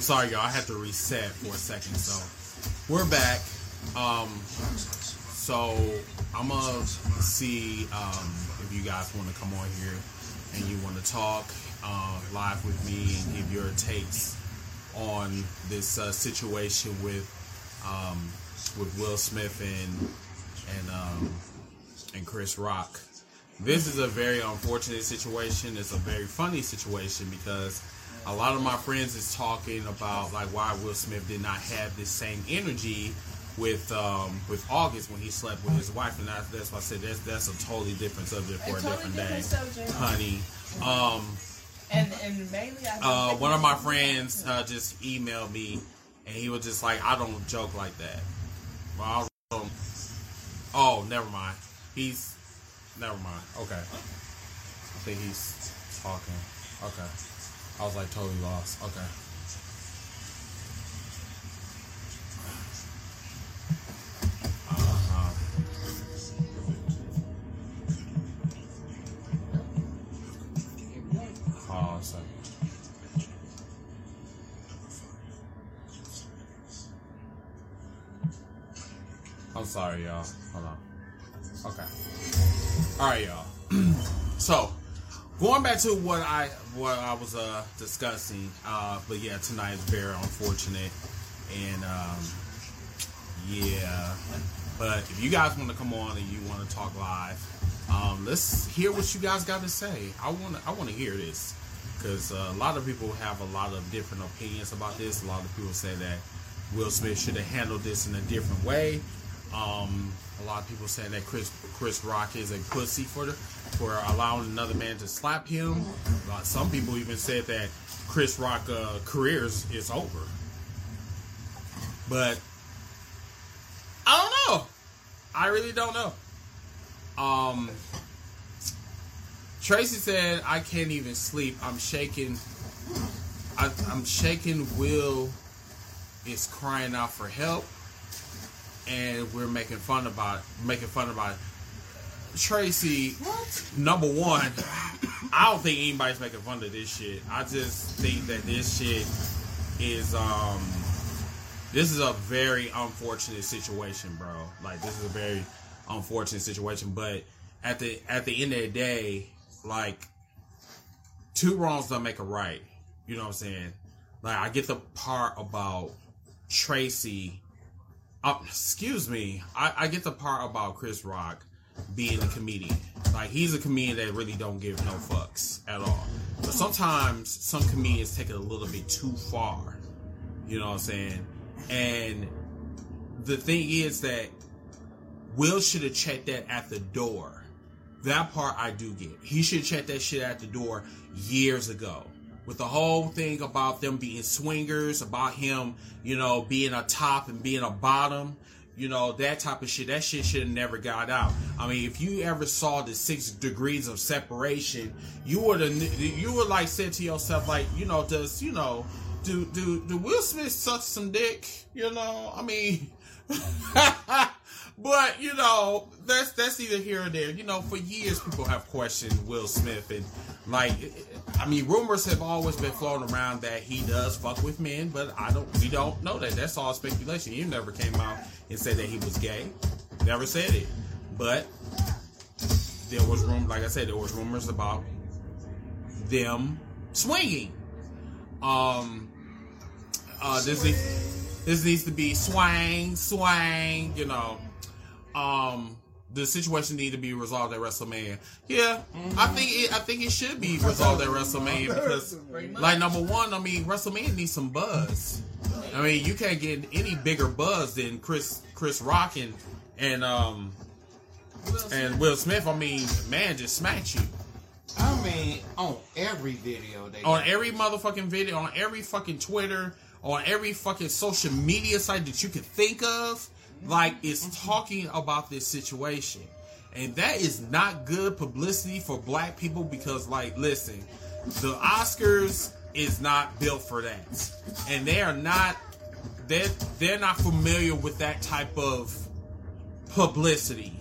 I'm sorry, y'all. I had to reset for a second. So we're back. Um, so I'm gonna see um, if you guys want to come on here and you want to talk uh, live with me and give your takes on this uh, situation with um, with Will Smith and and um, and Chris Rock. This is a very unfortunate situation. It's a very funny situation because a lot of my friends is talking about like why Will Smith did not have this same energy with um, with August when he slept with his wife, and that, that's why I said that's that's a totally different subject for a, A different totally day, subject. honey. Um, And and mainly, I uh, one of my friends uh, just emailed me, and he was just like, "I don't joke like that." Well, I don't, oh, never mind. He's never mind. Okay, I think he's talking. Okay, I was like totally lost. Okay. Uh-huh. I'm sorry, y'all. Hold on. Okay. All right, y'all. so, going back to what I what I was uh, discussing, uh, but yeah, tonight is very unfortunate, and um, yeah. But if you guys want to come on and you want to talk live, um, let's hear what you guys got to say. I want I want to hear this because uh, a lot of people have a lot of different opinions about this. A lot of people say that Will Smith should have handled this in a different way. Um, a lot of people saying that Chris Chris Rock is a pussy for the, for allowing another man to slap him. Uh, some people even said that Chris Rock uh, career is, is over. But I don't know. I really don't know. Um, Tracy said, "I can't even sleep. I'm shaking. I, I'm shaking. Will is crying out for help, and we're making fun about making fun about it. Tracy, number one, I don't think anybody's making fun of this shit. I just think that this shit is um this is a very unfortunate situation, bro. Like this is a very unfortunate situation, but at the at the end of the day, like two wrongs don't make a right. You know what I'm saying? Like I get the part about Tracy. Uh, excuse me. I, I get the part about Chris Rock being a comedian. Like he's a comedian that really don't give no fucks at all. But sometimes some comedians take it a little bit too far. You know what I'm saying? And the thing is that Will should have checked that at the door. That part I do get. He should check that shit at the door years ago. With the whole thing about them being swingers, about him, you know, being a top and being a bottom, you know, that type of shit. That shit should have never got out. I mean, if you ever saw the six degrees of separation, you would have, you would like said to yourself, like, you know, does, you know, do, do, do Will Smith suck some dick? You know, I mean, but you know, that's that's either here or there. You know, for years people have questioned Will Smith, and like, I mean, rumors have always been floating around that he does fuck with men, but I don't, we don't know that. That's all speculation. He never came out and said that he was gay. Never said it, but there was room, like I said, there was rumors about them swinging. Um, uh, this needs, this needs to be swang, swang, you know. Um, the situation need to be resolved at WrestleMania. Yeah, I think it, I think it should be resolved at WrestleMania because, like, number one, I mean, WrestleMania needs some buzz. I mean, you can't get any bigger buzz than Chris Chris Rock and and um and Will Smith. I mean, man, just smacked you I mean, on every video they on every motherfucking video, on every fucking Twitter, on every fucking social media site that you can think of, like it's talking about this situation. And that is not good publicity for black people because like listen, the Oscars is not built for that. And they are not they're they're not familiar with that type of publicity.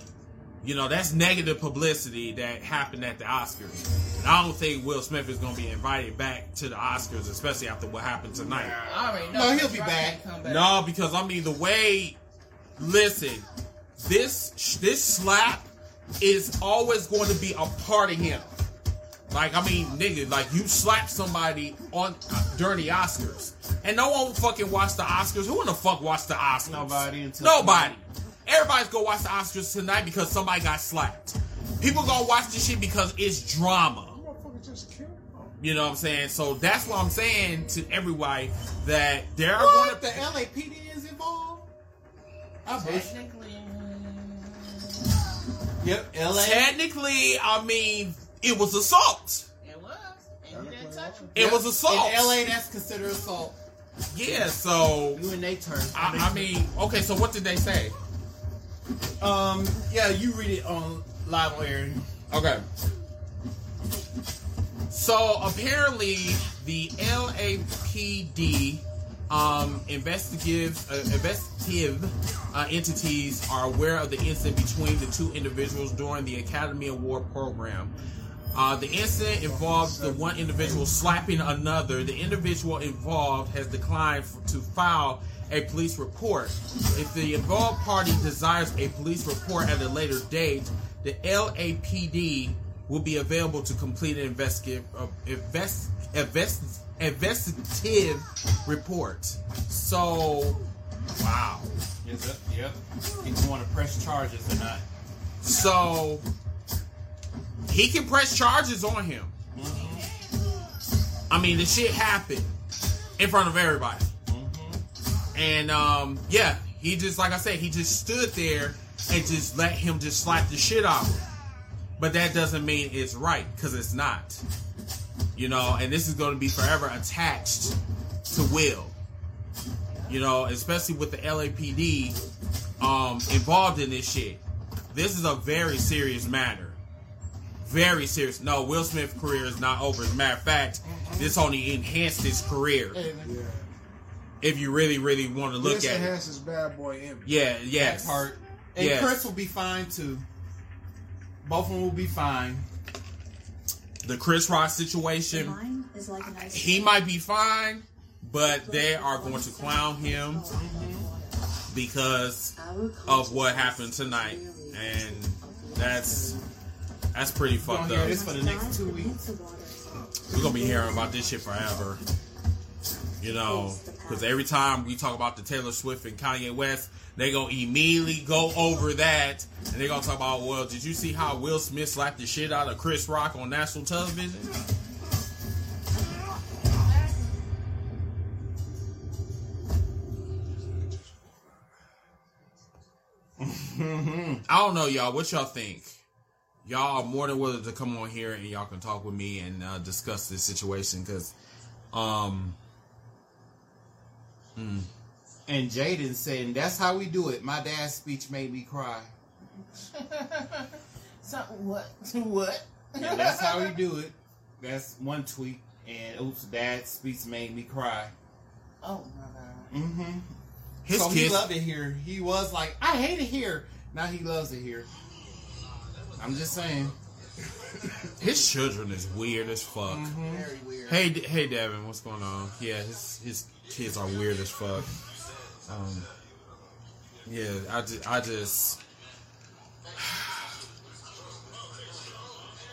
You know, that's negative publicity that happened at the Oscars. And I don't think Will Smith is going to be invited back to the Oscars, especially after what happened tonight. I already know No, he'll be back. back. No, because I mean the way. Listen, this this slap is always going to be a part of him. Like I mean, nigga, like you slap somebody on uh, during the Oscars, and no one fucking watch the Oscars. Who in the fuck watched the Oscars? Nobody until Nobody. Everybody's gonna watch the Oscars tonight because somebody got slapped. People gonna watch this shit because it's drama. Motherfucker just killed him. You know what I'm saying? So that's what I'm saying to everybody that there are going What? to The LAPD is involved? I wish. Technically, Yep, LA. Technically, I mean, it was assault. it was. And you didn't touch him. It was assault. In LA, that's considered assault. Yeah, so You and they turn. I, I mean, okay, so what did they say? um, yeah, you read it on live on air. Okay. So apparently, the LAPD um, investigative uh, investigative uh, entities are aware of the incident between the two individuals during the Academy Award program. Uh, the incident involves the one individual slapping another. The individual involved has declined f- to file a police report. If the involved party desires a police report at a later date, the LAPD will be available to complete an investigative uh, invest, invest, investigative report. So, wow. Is it? Yep. If you want to press charges or not. So he can press charges on him. I mean, the shit happened in front of everybody, and um, yeah, he just like I said, he just stood there and just let him just slap the shit out. of him. But that doesn't mean it's right because it's not. You know, and this is going to be forever attached to Will. You know, especially with the LAPD um, involved in this shit. This is a very serious matter. Very serious. No, Will Smith's career is not over. As a matter of fact, this only enhanced his career. Yeah. If you really, really want to look this at it. enhances bad boy image. Yeah, yes. That part. And Yes. Chris will be fine too. Both of them will be fine. The Chris Rock situation, Mine is like an ice he might be fine, but they are going to clown him because of what happened tonight. And that's that's pretty fucked up. this for the next two weeks. We're gonna be hearing about this shit forever. You know, because every time we talk about the Taylor Swift and Kanye West, they gonna immediately go over that, and they're gonna talk about, well, did you see how Will Smith slapped the shit out of Chris Rock on national television? I don't know, y'all. What y'all think? Y'all are more than willing to come on here and y'all can talk with me and uh, discuss this situation because, um, And Jaden saying, that's how we do it. My dad's speech made me cry. So what? What? Yeah, that's how we do it. That's one tweet. And oops, dad's speech made me cry. Oh my god. Mm-hmm. his so he loved it here. He was like, I hate it here. Now he loves it here. I'm just saying. His children is weird as fuck. Mm-hmm. Very weird. Hey, hey, Devin, what's going on? Yeah, his his kids are weird as fuck. Um, yeah, I just, I just,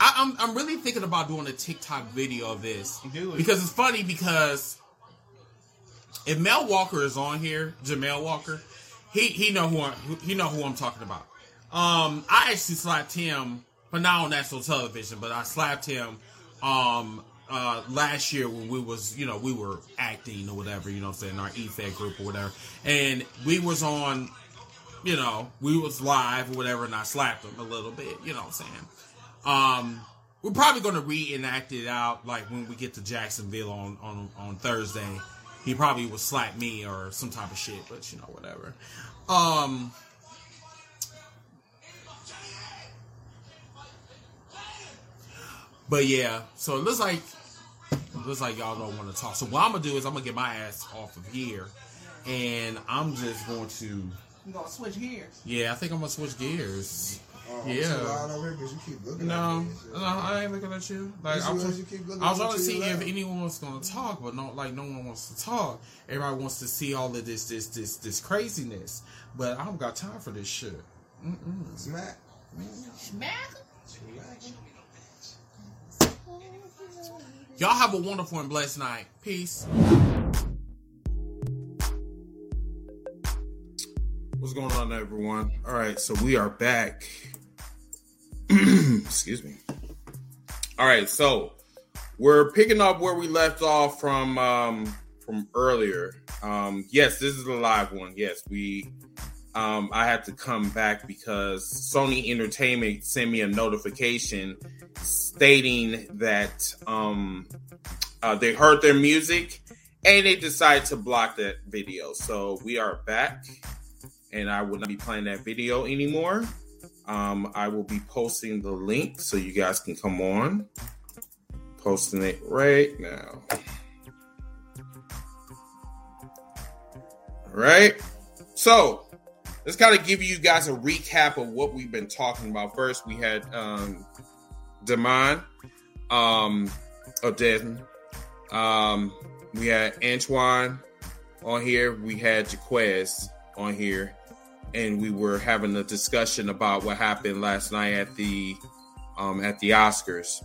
I, I'm I'm really thinking about doing a TikTok video of this Do it. because it's funny because if Mel Walker is on here, Jamel Walker, he he know who I, he know who I'm talking about. Um, I actually slapped him, but not on national television, but I slapped him um uh last year when we was you know we were acting or whatever you know I'm saying our EFED group or whatever. And we was on you know we was live or whatever and I slapped him a little bit you know what I'm saying. Um we're probably gonna reenact it out like when we get to Jacksonville on on on Thursday. He probably would slap me or some type of shit but you know whatever. Um But yeah, so it looks like looks like y'all don't want to talk. So what I'm gonna do is I'm gonna get my ass off of here, and I'm just going to You gonna switch gears? yeah, I think I'm gonna switch gears. Oh, Yeah. over here 'cause you keep looking No, at me. no, I ain't looking at you. Like Yes, I'm you trying. You keep looking I was trying to to see if left. anyone was going to talk, but no, like no one wants to talk. Everybody wants to see all of this, this, this, this craziness. But I don't got time for this shit. Mm-mm. Smack. Smack. Y'all have a wonderful and blessed night. Peace. What's going on, everyone? All right, so we are back. Excuse me. All right, so we're picking up where we left off from um, from earlier. Um, yes, this is a live one. Yes, we. Um, I had to come back because Sony Entertainment sent me a notification stating that um, uh, they heard their music and they decided to block that video. So we are back, and I will not be playing that video anymore. Um, I will be posting the link so you guys can come on. Posting it right now. All right. So let's kind of give you guys a recap of what we've been talking about. First, we had um, Demond, um, or Desmond. Um, we had Antoine on here. We had Jaquez on here, and we were having a discussion about what happened last night at the um, at the Oscars.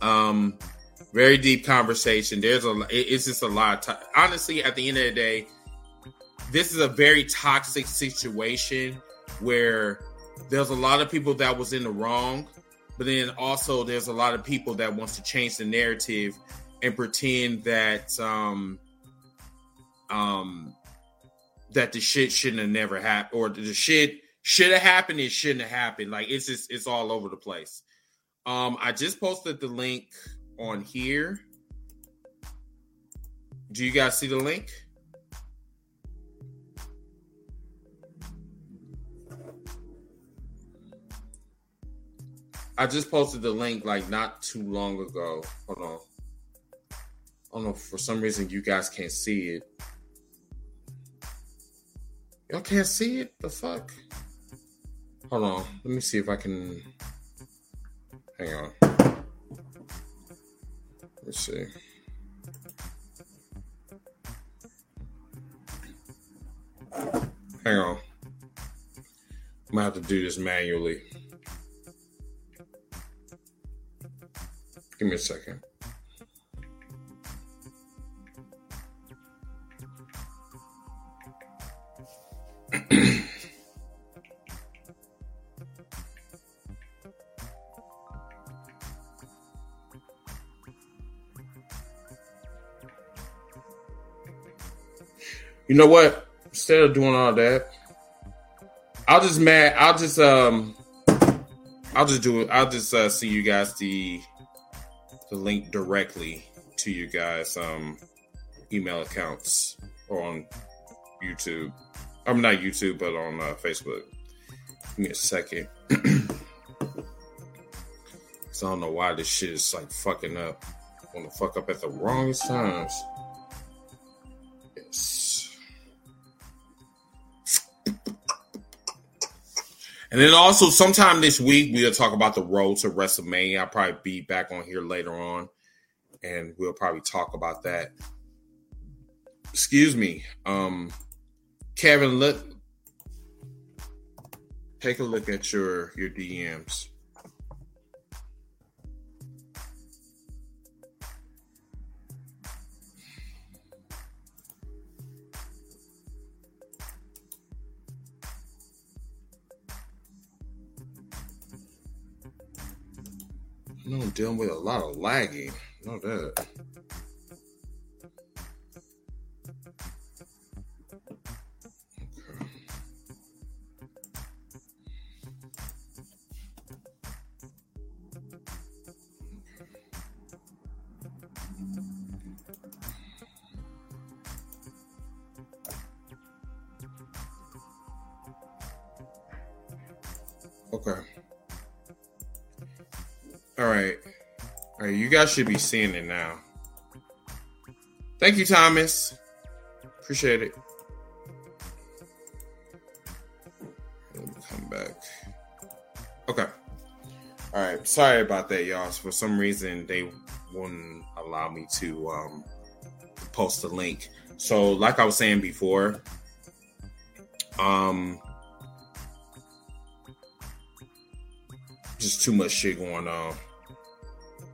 Um, very deep conversation. There's a it's just a lot. Of ti- Honestly, at the end of the day, this is a very toxic situation where there's a lot of people that was in the wrong, but then also there's a lot of people that wants to change the narrative and pretend that um um that the shit shouldn't have never happened or the shit should have happened it shouldn't have happened. Like it's just it's all over the place. Um i just posted the link on here. Do you guys see the link I just posted the link like not too long ago. Hold on. I don't know. For some reason, you guys can't see it. Y'all can't see it? The fuck? Hold on. Let me see if I can. Hang on. Let's see. Hang on. I'm gonna have to do this manually. Give me a second. you know what? Instead of doing all that, I'll just mad. I'll just um, I'll just do it. I'll just uh, see you guys the the link directly to you guys um email accounts or on YouTube. I'm not YouTube, but on uh, Facebook. Give me a second. Cause I don't know why this shit is like fucking up. I want to fuck up at the wrongest times. Yes. And then also sometime this week we'll talk about the road to WrestleMania. I'll probably be back on here later on, and we'll probably talk about that. Excuse me, um, Kevin. Look, take a look at your your DMs. I know I'm dealing with a lot of lagging. Know that. Okay. All right. All right, you guys should be seeing it now. Thank you, Thomas. Appreciate it. Let me come back. Okay. All right. Sorry about that, y'all. For some reason, they wouldn't allow me to um, post the link. So, like I was saying before, um, just too much shit going on.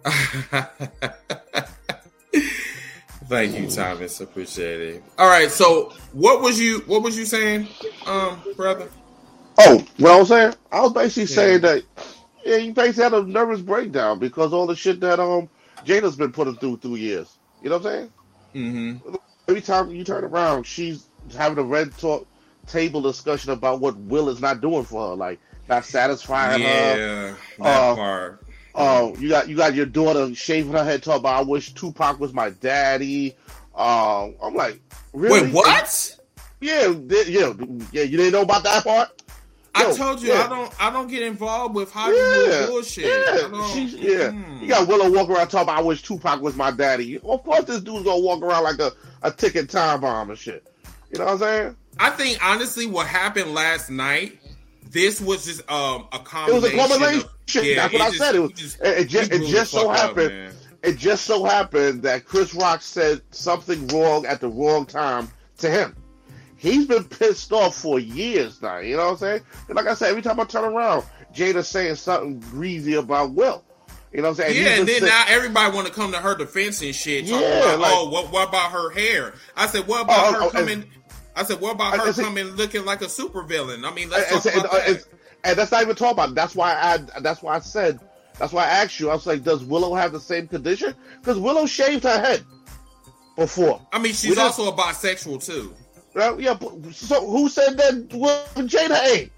Thank you, Thomas. Appreciate it. All right. So, what was you? What was you saying, um, brother? Oh, what I was saying? I was basically Yeah. saying that yeah, you basically had a nervous breakdown because all the shit that um Jada's been putting through through years. You know what I'm saying? Mm-hmm. Every time you turn around, she's having a red talk table discussion about what Will is not doing for her, like not satisfying her. Yeah, that Uh, part. Oh, you got you got your daughter shaving her head talking about I wish Tupac was my daddy. Um, I'm like, really? Wait, what? Yeah, yeah, yeah. You didn't know about that part? I told you yeah. I don't. I don't get involved with Hollywood Yeah, bullshit. Yeah, she's, yeah. mm. You got Willow walking around talking about I wish Tupac was my daddy. Of course, this dude's gonna walk around like a, a ticking time bomb and shit. You know what I'm saying? I think honestly, what happened last night, this was just um a It was a combination. of- That's what I it said. It was. just- It, it just, it just so fuck up, happened. it just so happened that Chris Rock said something wrong at the wrong time to him. He's been pissed off for years now. You know what I'm saying? And like I said, every time I turn around, Jada's saying something greasy about Will. You know what I'm saying? Yeah, and then saying- now everybody want to come to her defense and shit. Yeah, about, like- oh, what, what about her hair? I said, what about Oh, her oh, and- coming? I said, what about her see- coming looking like a supervillain? I mean, let's talk and, about and, that. and that's not even talking about. It. That's why I. That's why I said. That's why I asked you. I was like, does Willow have the same condition? Because Willow shaved her head before. I mean, she's just- also a bisexual too. Right? Yeah. But, so who said that Will Jada ain't?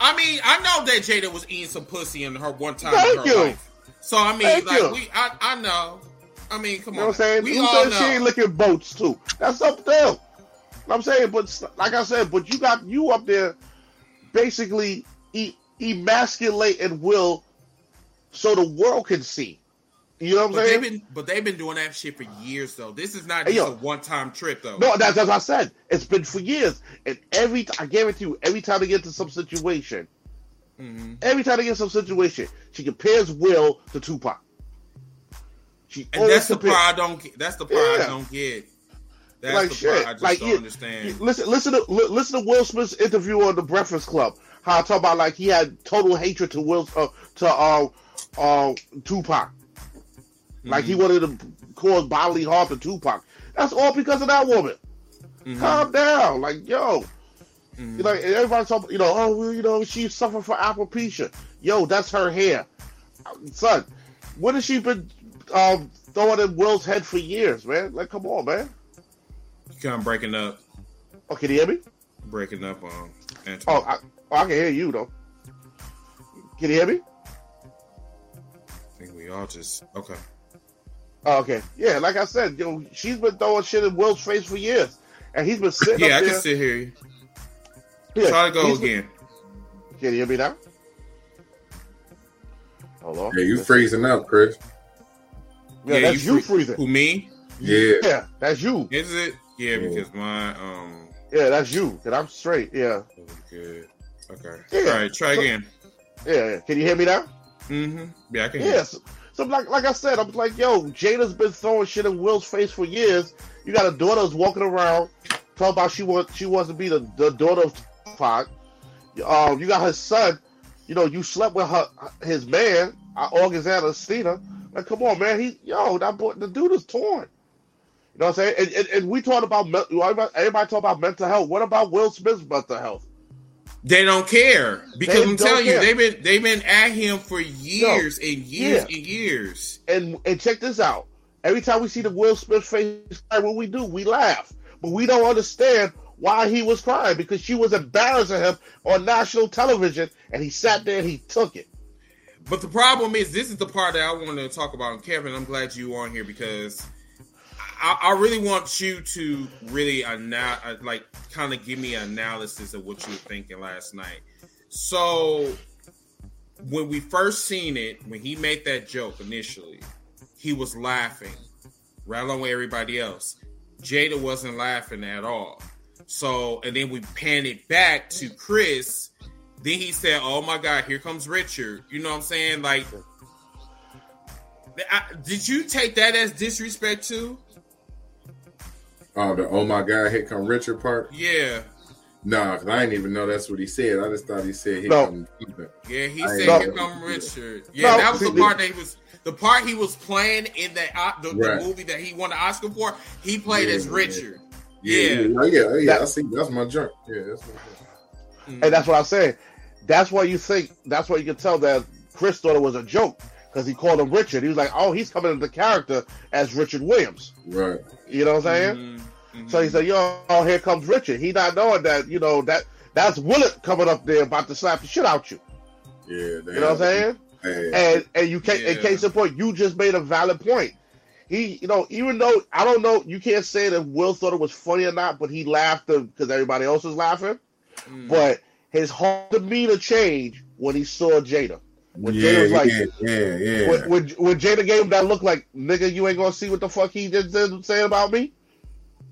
I mean, I know that Jada was eating some pussy in her one time Thank in her you. life. So I mean, Thank like you. we, I, I know. I mean, come You know on. what I'm saying? We Who all said she ain't know. licking boats too? That's up them. I'm saying, but like I said, but you got you up there basically e- and Will so the world can see. You know what I'm But saying? they've been, but they've been doing that shit for years though. This is not Hey, just yo. a one time trip though. No, that's, as I said. It's been for years, and every I guarantee you, every time they get to some situation, hmm every time they get some situation, she compares Will to Tupac. She And that's the part I don't. That's the part I don't get. That's like shit. I just like don't you- understand. listen, listen to li- listen to Will Smith's interview on the Breakfast Club. How I talk about like he had total hatred to Will uh, to uh, uh, Tupac. Like Mm-hmm. he wanted to cause bodily harm to Tupac. That's all because of that woman. Mhm. Calm down, like yo. Mhm. You know, and everybody talk, you know, oh, well, you know, she suffered from alopecia. Yo, that's her hair, son. What has she been um, throwing in Will's head for years, man? Like, come on, man. You kind of breaking up, Oh, can you hear me? breaking up on. Antoine. Oh, I, oh, I can hear you though. Can you hear me? I think we all just okay. Oh, okay. Yeah, like I said, yo, she's been throwing shit in Will's face for years, and he's been sitting Yeah, I up can there. still hear you. Yeah, Try to go he's been- again. Can you hear me now? Hello. Yeah, you freezing up, Chris. Yeah, that's you, free- freezing. Who me? Yeah. Yeah, that's you. Is it? Yeah, Yeah. because my um. Yeah, that's you. And I'm straight. Yeah. that good. Okay. Yeah. All right. Try So- again. Yeah. yeah. Can you hear me now? Mm-hmm. Yeah, I can. hear Yes. So like like I said, I'm like, yo, Jada's been throwing shit in Will's face for years. You got a daughter who's walking around talking about she wants she wants to be the, the daughter of Tupac. Um, you got her son. You know, you slept with her his man, uh, August Alsina. Like, come on, man. He yo, that boy, the dude is torn. You know what I'm saying? And, and, and we talk about everybody, talk about mental health. What about Will Smith's mental health? They don't care because They I'm telling care. you, they've been they've been at him for years and years yeah. and years. and and check this out. Every time we see the Will Smith face cry, what we do, we laugh, but we don't understand why he was crying because she was embarrassing him on national television, and he sat there and he took it. But the problem is, this is the part that I wanted to talk about. And Kevin, I'm glad you on here because I, I really want you to really ana- uh, like kind of give me an analysis of what you were thinking last night. So when we first seen it, when he made that joke initially, he was laughing right along with everybody else. Jada wasn't laughing at all. So and then we pan it back to Chris then he said, "Oh my God, here comes Richard." You know what I'm saying? Like, I, did you take that as disrespect too? Oh, the oh my god, here come Richard part. Yeah, Nah, cause I didn't even know that's what he said. I just thought he said here No. come. Yeah. He I said, ain't "Here come Richard." Yeah, No, that was the the- part that he was. The part he was playing in that uh, the, Right. the movie that he won the Oscar for, he played Yeah, as. Richard. Yeah, Yeah. yeah, yeah. yeah, That- I see. That's my junk. Yeah, that's my junk. And that's what I'm saying. That's why you think. That's why you can tell that Chris thought it was a joke because he called him Richard. He was like, "Oh, he's coming into character as Richard Williams." Right. You know what I'm saying? Mhm, mhm. So he said, "Yo, oh, here comes Richard." He not knowing that you know that that's Willett coming up there about to slap the shit out you. Yeah. You know what I'm saying? Hey, And and you can't. In case in point, you just made a valid point. He, you know, even though I don't know, you can't say that Will thought it was funny or not, but he laughed because everybody else was laughing. Mhm. But his whole demeanor changed when he saw Jada. When yeah, Jada was like, yeah, yeah, yeah. when, when, when Jada gave him that look like, nigga, you ain't gonna see what the fuck he just did say about me.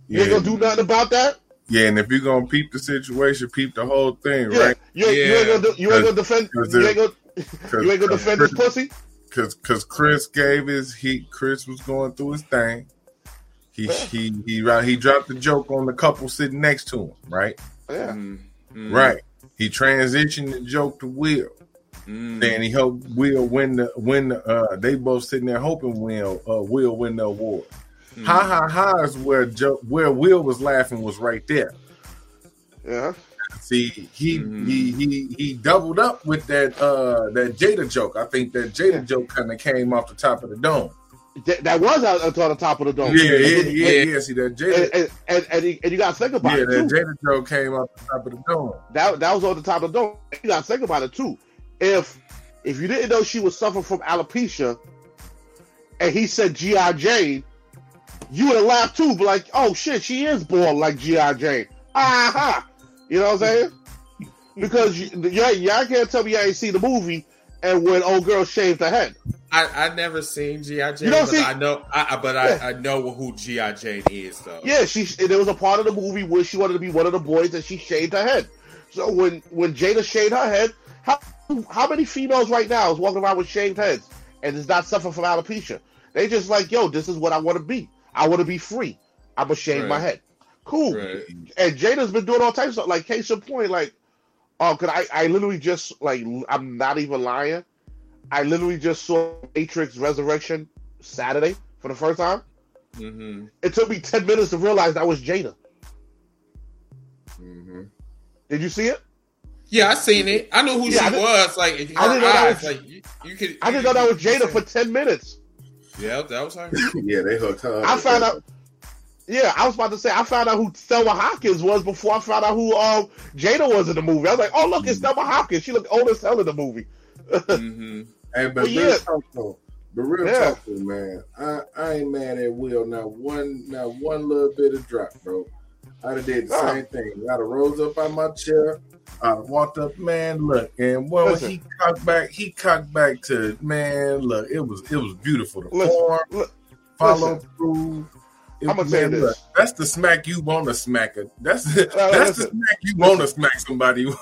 You ain't gonna do nothing about that. Yeah, and if you're gonna peep the situation, peep the whole thing, Yeah, right? you, ain't, you ain't gonna do, you ain't gonna defend. You ain't gonna you ain't gonna defend this pussy. Cause, cause Chris gave his he Chris was going through his thing. He Yeah. he he right he dropped the joke on the couple sitting next to him, right? Yeah, Mhm, mhm, Right. He transitioned the joke to Will. Mhm. Then he helped Will win the win the uh they both sitting there hoping Will uh Will win the award. Mhm. Ha ha ha is where jo- where Will was laughing was right there. yeah. See, he Mhm. he he he doubled up with that uh that Jada joke. I think that Jada joke kind of came off the top of the dome. Th- that was out on the top of the dome. Yeah, yeah, And- yeah, yeah. See that Jada, And, and, and, and, you- and you got to think about yeah, it that. Jada joke came off the top of the dome. That that was on the top of the dome. You got to think about it too. If if you didn't know she was suffering from alopecia, and he said GI Jane, you would have laughed too. But like, oh shit, she is born like GI Jane. Aha! You know what I'm saying? Because you, yeah, y'all can't tell me y'all ain't seen the movie and when old girl shaved her head. I I never seen GI Jane, You don't but see- I know. I, I- but Yeah. I, I know who GI Jane is though. Yeah, she. There was a part of the movie where she wanted to be one of the boys, and she shaved her head. So when when Jada shaved her head, how how many females right now is walking around with shaved heads and is not suffering from alopecia? They just like, yo, this is what I want to be. I want to be free. I'm gonna shave my head. Cool. Right. And Jada's been doing all types of stuff. Like case in point, like, oh, cause I I literally just like I'm not even lying. I literally just saw Matrix Resurrection Saturday for the first time. hmm It took me ten minutes to realize that was Jada. hmm Did you see it? Yeah, I seen it. I knew who Yeah, she didn't- was. Like, if her I didn't know that was- like you, you could. I you didn't know that was Jada for ten minutes. Yeah, that was her. Yeah, they hooked her. up I found out. Yeah, I was about to say I found out who Thelma Hopkins was before I found out who um Jada was in the movie. I was like, oh look, it's Thelma Hopkins. She looked old as hell in the movie. hmm Hey, but Well, real yeah. talk though. But real Yeah. talk though, man. I, I ain't mad at Will. Not one, not one little bit of drop, bro. I'd have did the Nah. same thing. I'd have rose up out my chair. I walked up, man. Look, and well, Listen. he cocked back. He cocked back to man. Look, it was it was beautiful. The Listen, form, look, follow listen. through. It- I'ma tell you man, this. look, that's the smack you want to smack it. That's the, no, that's the smack you want to smack somebody with.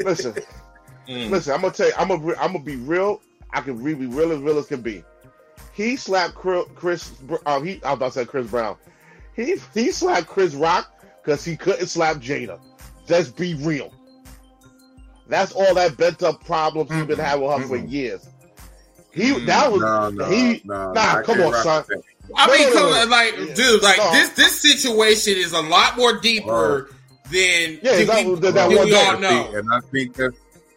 Listen, Mm. listen. I'm gonna tell you. I'm gonna. I'm gonna be real. I can really be real as real as can be. He slapped Chris. Chris uh, he. I was about to say Chris Brown. He he slapped Chris Rock because he couldn't slap Jada. Let's be real. That's all that bent up problems he's been having with her for years. He that was no, no, he. no, nah, come on, son. that. I No, mean, no, no, come no. like, Yeah. dude, like No. this this situation is a lot more deeper than Yeah, than that we, was- that than one we all know. And I think that,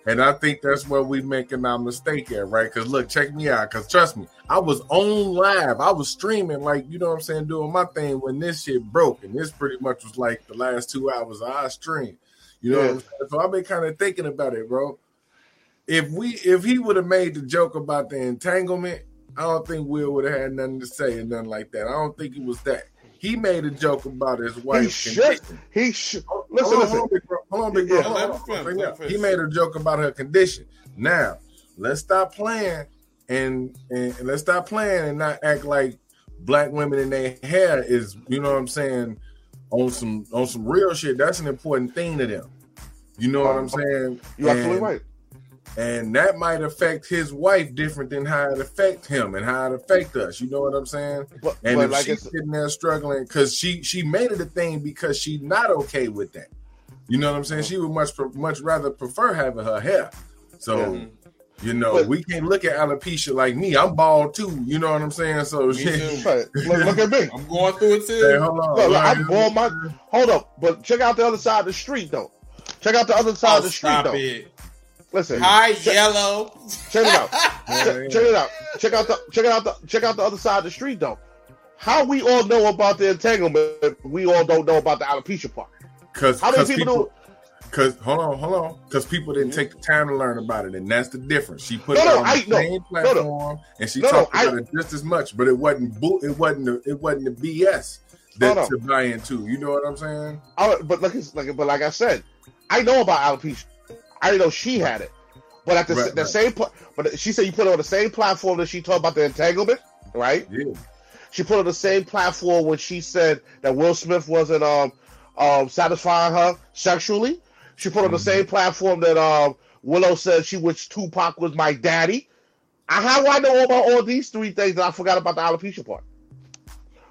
and I think that's where we making our mistake at, right? Because look, check me out. Because trust me, I was on live. I was streaming, like you know what I'm saying, doing my thing when this shit broke, and this pretty much was like the last two hours of our stream. You know, what Yeah. I'm saying? so I've been kind of thinking about it, bro. If we, if he would have made the joke about the entanglement, I don't think Will would have had nothing to say and nothing like that. I don't think it was that. He made a joke about his wife. he should. Oh, he should. Hold Listen, on, listen. on, big bro. Hold on, big bro. Yeah. Hold on, hold on. finish, let him He made a joke about her condition. Now, let's stop playing and, and and let's stop playing and not act like black women in their hair is, you know what I'm saying, on some on some real shit. That's an important thing to them. You know what uh, I'm saying? You're absolutely right. And that might affect his wife different than how it affect him and how it affect us. You know what I'm saying? But, And but if like she's it's, sitting there struggling because she she made it a thing because she's not okay with that. You know what I'm saying? She would much much rather prefer having her hair. So Yeah. you know But- we can't look at alopecia like me. I'm bald too. You know what I'm saying? So Me shit. too. right. look, look at me. I'm going through it Hey, too. hold on. Look, look, I'm bald. My hold up, but check out the other side of the street though. Check out the other side Oh, of the oh, street stop though. it. Listen, Hi, check, yellow. check it out. Check, yeah. check it out. Check out the check out the check out the other side of the street though. How we all know about the entanglement, we all don't know about the alopecia part. Cause, How many 'cause people do? Cause hold on, hold on. Cause people didn't mm-hmm. take the time to learn about it, and that's the difference. She put No, it no, on I- the no, same no, no. platform, and she No, no, talked I- about it just as much. But it wasn't bull. It wasn't. The, it wasn't the BS that No, no. to buy into. You know what I'm saying? I, but like, like, but like I said, I know about alopecia. I know she had it, but at the, Right, the right. same, pla- but she said you put it on the same platform that she talked about the entanglement, right? Yeah. She put it on the same platform when she said that Will Smith wasn't um um satisfying her sexually. She put it on the Mhm. same platform that um Willow said she wished Tupac was my daddy. I, how do I know about all these three things and I forgot about the alopecia part?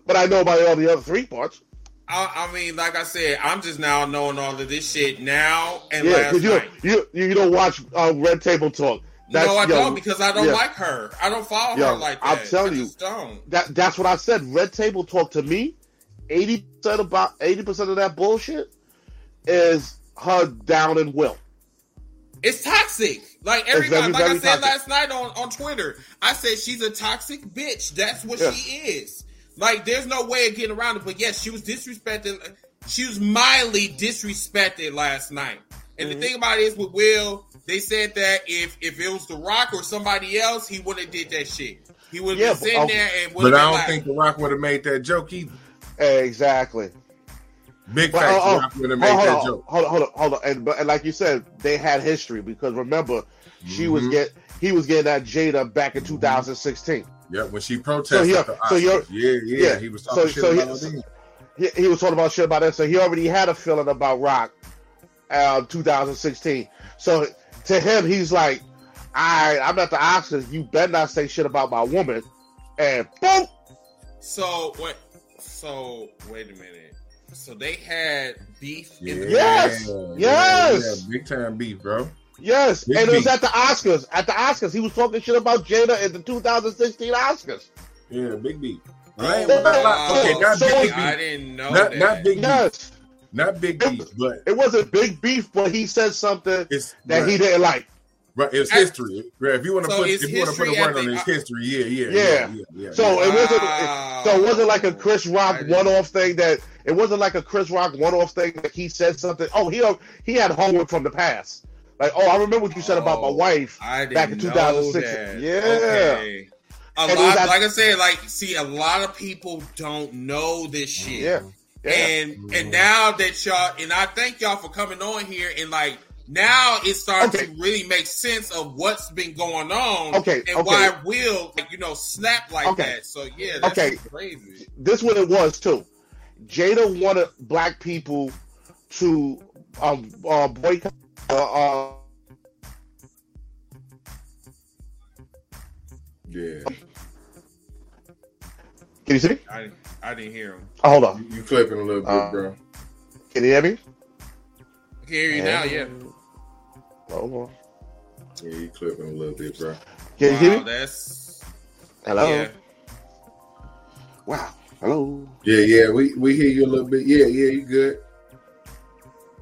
But I know about all the other three parts. I, I mean, like I said, I'm just now knowing all of this shit now and Yeah, last because you, night. you you don't watch uh, Red Table Talk. no, I yo, don't because I don't yeah. like her. I don't follow Yo, her like that. I'm telling you. don't. That that's what I said. Red Table Talk to me, eighty percent about eighty percent of that bullshit is her down in will. It's toxic. Like very, everybody, like I said toxic. last night on, on Twitter, I said she's a toxic bitch. That's what Yeah. she is. Like, there's no way of getting around it. But yes, she was disrespected. She was mildly disrespected last night. And Mm-hmm. the thing about it is with Will, they said that if if it was The Rock or somebody else, he wouldn't have did that shit. He would have Yeah, been but- sitting okay. there and would But have I don't like, think The Rock would have made that joke either. Exactly. Big But, facts. oh, oh, Rock would Hold, hold that on, joke. hold on, hold on, hold on. And, but, and like you said, they had history because remember, she was Mhm. get he was getting that Jada back in 2016. Yeah, when she protested. you're- the so you're- yeah, yeah, yeah, he was talking so shit he- about so- it. He, he was talking about shit about that, so he already had a feeling about Rock, uh, 2016. So to him, he's like, "I, I'm at the Oscars. You better not say shit about my woman." And boom, so what? So wait a minute. So they had beef Yeah, in the Yes! yeah, Yes! yeah, big time beef, bro. Yes, Big and it was at the Oscars. At the Oscars, he was talking shit about Jada at the 2016 Oscars. Yeah, big beef. Oh, ain't Yeah, gonna lie. wow. Okay, not So- big I beef. didn't know Not, that. not big beef. Yes, Not big beef, but it wasn't big beef, but he said something it's that right, he didn't like. right. It's history. Right, if you want to So put if you want to put a word on the- it, it's history. Yeah, yeah, Yeah. yeah, yeah. yeah, So yeah. it wasn't. Wow. So it wasn't like a Chris Rock one-off thing that it wasn't like a Chris Rock one-off thing that he said something. Oh, he he had homework from the past. Like, oh, I remember what you said about my Oh, wife. Back in 2006. that. Yeah. Okay. A And lot, like I said, like see, a lot of people don't know this shit. Yeah, yeah. And and now that y'all and I thank y'all for coming on here and like now it's starting Okay. to really make sense of what's been going on. Okay, And okay. why Will like, you know snap like Okay. that. So yeah, that's Okay. crazy. this what it was too. Jada wanted black people to um uh, boycott. Uh, uh, yeah. can you see me? I I didn't hear him. Oh, hold on. You, you clipping a little bit, Uh, bro. Can you hear me? I can hear you now, yeah. Hold on. Yeah, you clipping a little bit, bro. Can you hear me? that's Hello. yeah. Wow. Hello. Yeah, yeah, we we hear you a little bit. Yeah, yeah, you good.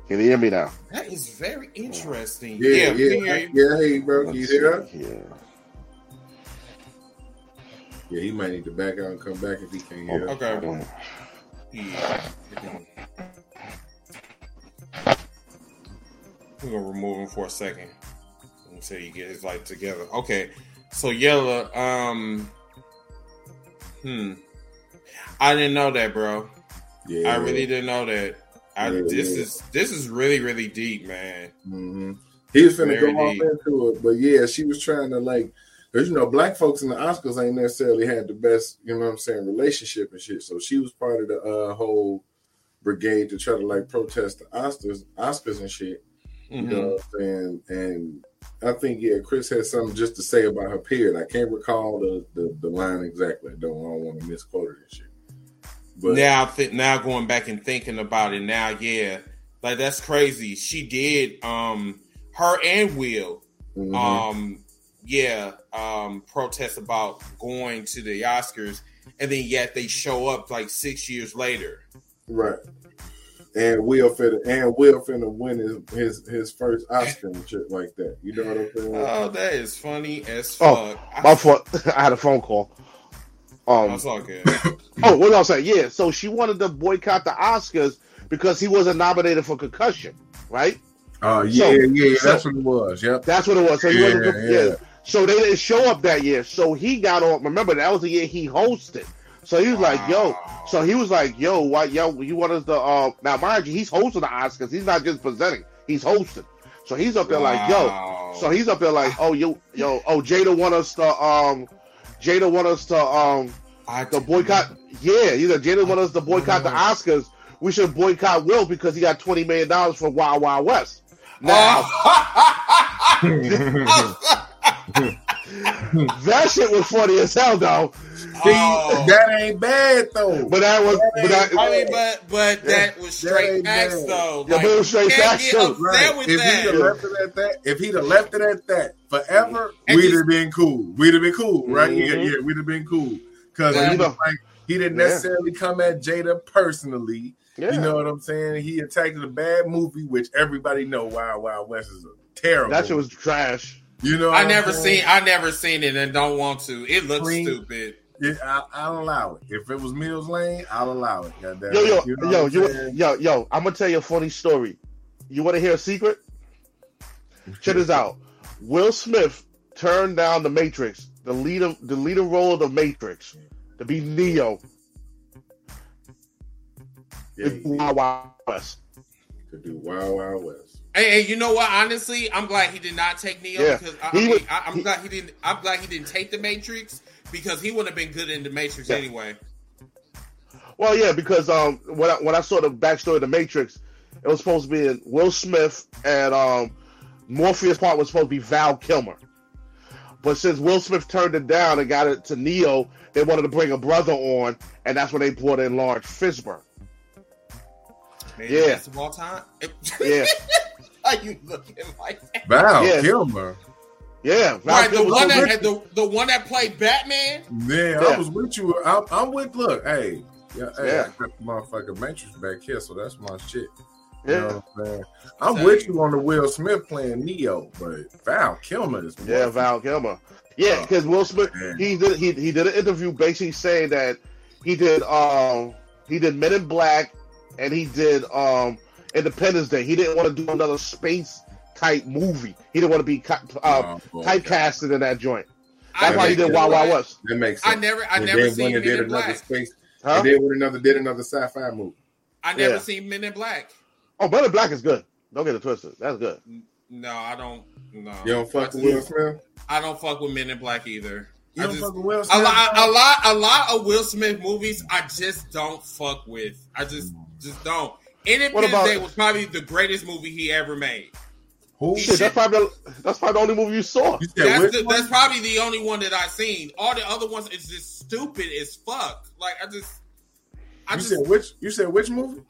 Can you hear me now? That is very interesting. Yeah, Yeah, yeah, can yeah. hear you. hey, bro, can you hear us? see here. Yeah, he might need to back out and come back if he can't hear. us. Okay. Hold on. Yeah. We're gonna remove him for a second until he get his life together. Okay, so Yella, um, hmm, I didn't know that, bro. Yeah, I really didn't know that. I, Yeah, this yeah. is this is really really deep, man. hmm He was finna Very go off into it, but yeah, she was trying to like, because you know, black folks in the Oscars ain't necessarily had the best, you know what I'm saying, relationship and shit. So she was part of the uh, whole brigade to try to like protest the Oscars, Oscars and shit. You Mhm. know what I'm saying? And I think yeah, Chris has something just to say about her period. I can't recall the the, the line exactly. I don't, I don't want to misquote it and shit. But now, th- now going back and thinking about it now, yeah, like that's crazy. She did, um, her and Will, mhm. um, yeah, um, protest about going to the Oscars, and then yet they show up like six years later. right. And Will finna and Will finna win his his, his first Oscar and shit like that. You know what I'm saying? Oh, that is funny as Oh, fuck. My fault. I had a phone call. Um. that's all good. Oh, what else? I saying? Yeah. So she wanted to boycott the Oscars because he wasn't nominated for concussion, right? Oh yeah, So- yeah, yeah. so- That's what it was. Yep. That's what it was. So he Yeah, wasn't. yeah. Yeah. So they didn't show up that year. So he got on. Remember that was the year he hosted. So he was like, "Yo." So he was like, "Yo, why, yo, you want us to?" Uh, now, mind you, he's hosting the Oscars. He's not just presenting. He's hosting. So he's up there like, "Yo." So he's up there like, "Oh, you, yo, oh, Jada want us to, um, Jada want us to, um, I the boycott. Yeah, you know, Jada want us to boycott the. Oscars. We should boycott Will because he got twenty million dollars for Wild Wild West. Now that shit was funny as hell, though. See, Oh. that ain't bad though. But that was, but that, I mean, but but that was straight ain't facts bad. though. Yeah, but it was straight can't facts, get too. upset Right. with If he'd have left it at that, if he'd have left it at that forever, And we'd have been cool. We'd have been cool, right? Yeah, Mhm. yeah, we'd have been cool. Because Yeah. he, like, he didn't Yeah. necessarily come at Jada personally. yeah. You know what I'm saying? He attacked a bad movie, which everybody know Wild Wild West is a terrible. that shit was trash. You know. I never I'm saying? seen I never seen it and don't want to. It looks Clean. stupid. Yeah, I, I'll allow it. If it was Mills Lane, I'll allow it. Yo, yo. You know yo, what I'm yo, yo. I'm gonna tell you a funny story. You want to hear a secret? Check this out. Will Smith turned down the Matrix, the leader, the leader role of the Matrix, to be Neo Yeah, in Wild Wild West. to do Wild Wild West. Hey, hey, you know what? Honestly, I'm glad he did not take Neo Yeah. because I, I He mean, was- I, I'm he- glad he didn't. I'm glad he didn't take the Matrix because he wouldn't have been good in the Matrix Yeah. anyway. Well, yeah, because um, when I, when I saw the backstory of the Matrix, it was supposed to be Will Smith and um, Morpheus part was supposed to be Val Kilmer, but since Will Smith turned it down and got it to Neo, they wanted to bring a brother on, and that's when they brought in Laurence Fishburne. Man, Yeah. best of all time. Yeah, How you looking like that? Val Yeah. Kilmer. yeah, Val Right, the Kilmer one that had the the one that played Batman. Man, Yeah. I was with you. I'm, I'm with. Look, hey, yeah, hey, Yeah. I got the motherfucking Matrix back here, so that's my shit. You yeah, know what I'm saying? I'm Tell with you. you on the Will Smith playing Neo, but Val Kilmer is yeah, Val Kilmer. Yeah, because Will Smith Man. he did he, he did an interview basically saying that he did um he did Men in Black and he did um Independence Day. He didn't want to do another space type movie. He didn't want to be uh, Oh, typecasted in that joint. I That's why he did Wild Wild West. That makes sense. I never, I And never then seen when Men they did in another Black. space, Huh? and then when another did another sci-fi movie. I never Yeah. seen Men in Black. Oh, Men in Black is good. Don't get it twisted. That's good. No, I don't. No, You don't fuck with Will Smith. I don't fuck with Men in Black either. You I don't just- fuck with Will a Smith. lot, a lot, a lot of Will Smith movies. I just don't fuck with. I just, just don't. Independence about- Day was probably the greatest movie he ever made. Who? Shit, that's probably the, that's probably the only movie you saw. You said That's, the, that's probably the only one that I've seen. All the other ones is just stupid as fuck. Like I just, I You just said which? You said which movie?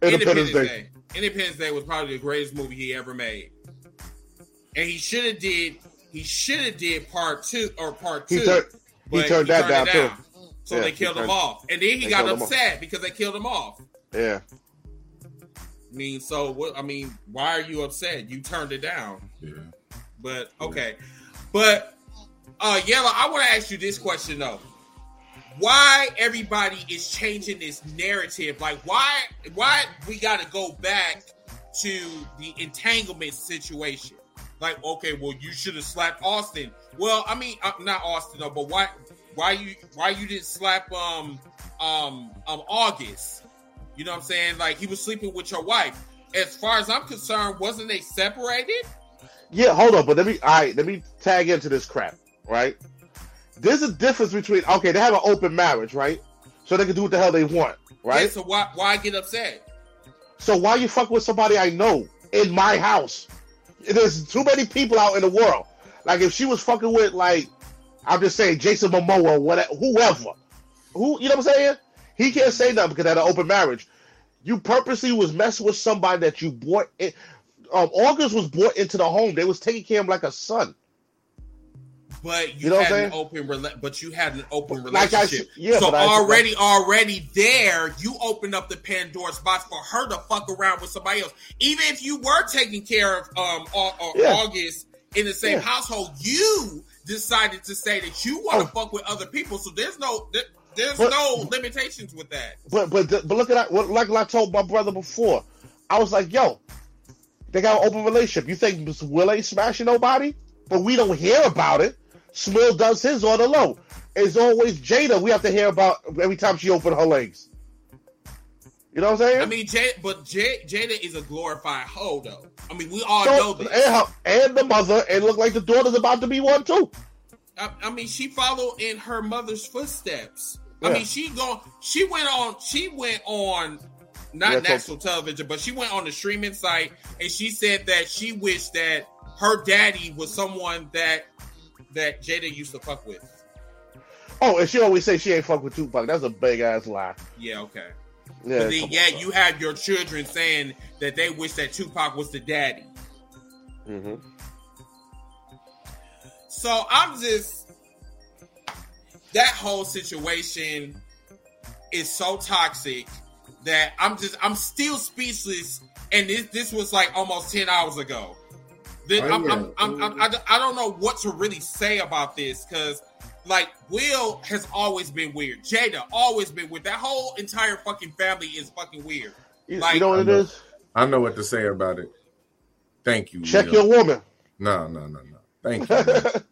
Independence Independence Day. Day. Independence Day was probably the greatest movie he ever made. And he should have did. He should have did part two or part two. He turned he but turned that down too. So Yeah, they he killed him off, and then he they got killed him off. upset because they killed him off. Yeah. I mean, so what? I mean, why are you upset? You turned it down. Yeah. But okay, but uh, Yella. I want to ask you this question though: Why everybody is changing this narrative? Like, why? Why we got to go back to the entanglement situation? Like, okay, well, you should have slapped Austin. Well, I mean, uh, not Austin though, but why? Why you? Why you didn't slap um um um August? You know what I'm saying? Like he was sleeping with your wife. As far as I'm concerned, wasn't they separated? Yeah, hold on, but let me all right, let me tag into this crap, right? There's a difference between okay, they have an open marriage, right? So they can do what the hell they want, Yeah, right? so why why get upset? So why you fuck with somebody I know in my house? there's too many people out in the world. Like if she was fucking with like, I'm just saying Jason Momoa or whatever, whoever, who you know what I'm saying? He can't say nothing because at an open marriage, you purposely was messing with somebody that you brought in. Um, August was brought into the home. They was taking care of him like a son. But you, You know had an open rela- but you had an open Like I relationship. yeah, so but I- already, already there, you opened up the Pandora's box for her to fuck around with somebody else. Even if you were taking care of um Au- Au- Yeah. August in the same Yeah. household, you decided to say that you want to Oh. fuck with other people. So there's no there- there's But- no limitations with that. But but but look at that. What, like I told my brother before, I was like, yo, they got an open relationship. You think Will ain't smashing nobody? But we don't hear about it. Smill does his on the low. It's always Jada. We have to hear about every time she opened her legs. You know what I'm saying? I mean, Jada, but J- Jada is a glorified hoe, though. I mean, we all So- know this. and, her, and the mother, and look like the daughter's about to be one too. I, I mean, she followed in her mother's footsteps. I mean, she go. She went on. She went on. Not Yeah, so- national television, but she went on the streaming site and she said that she wished that her daddy was someone that that Jada used to fuck with. Oh, and she always say she ain't fuck with Tupac. That's a big ass lie. Yeah, okay. Yeah, but then, yeah, on, you have your children saying that they wish that Tupac was the daddy. Mhm. So I'm just that whole situation is so toxic that I'm just I'm still speechless. And this this was like almost ten hours ago. Then Oh, I'm, yeah. I'm, I'm, I'm, I don't- I don't know what to really say about this because like Will has always been weird. Jada always been weird. That whole entire fucking family is fucking weird. You, Like- you know what it is? I know what to say about it. Thank you. Check Will. your woman. No, no, no, no. Thank you.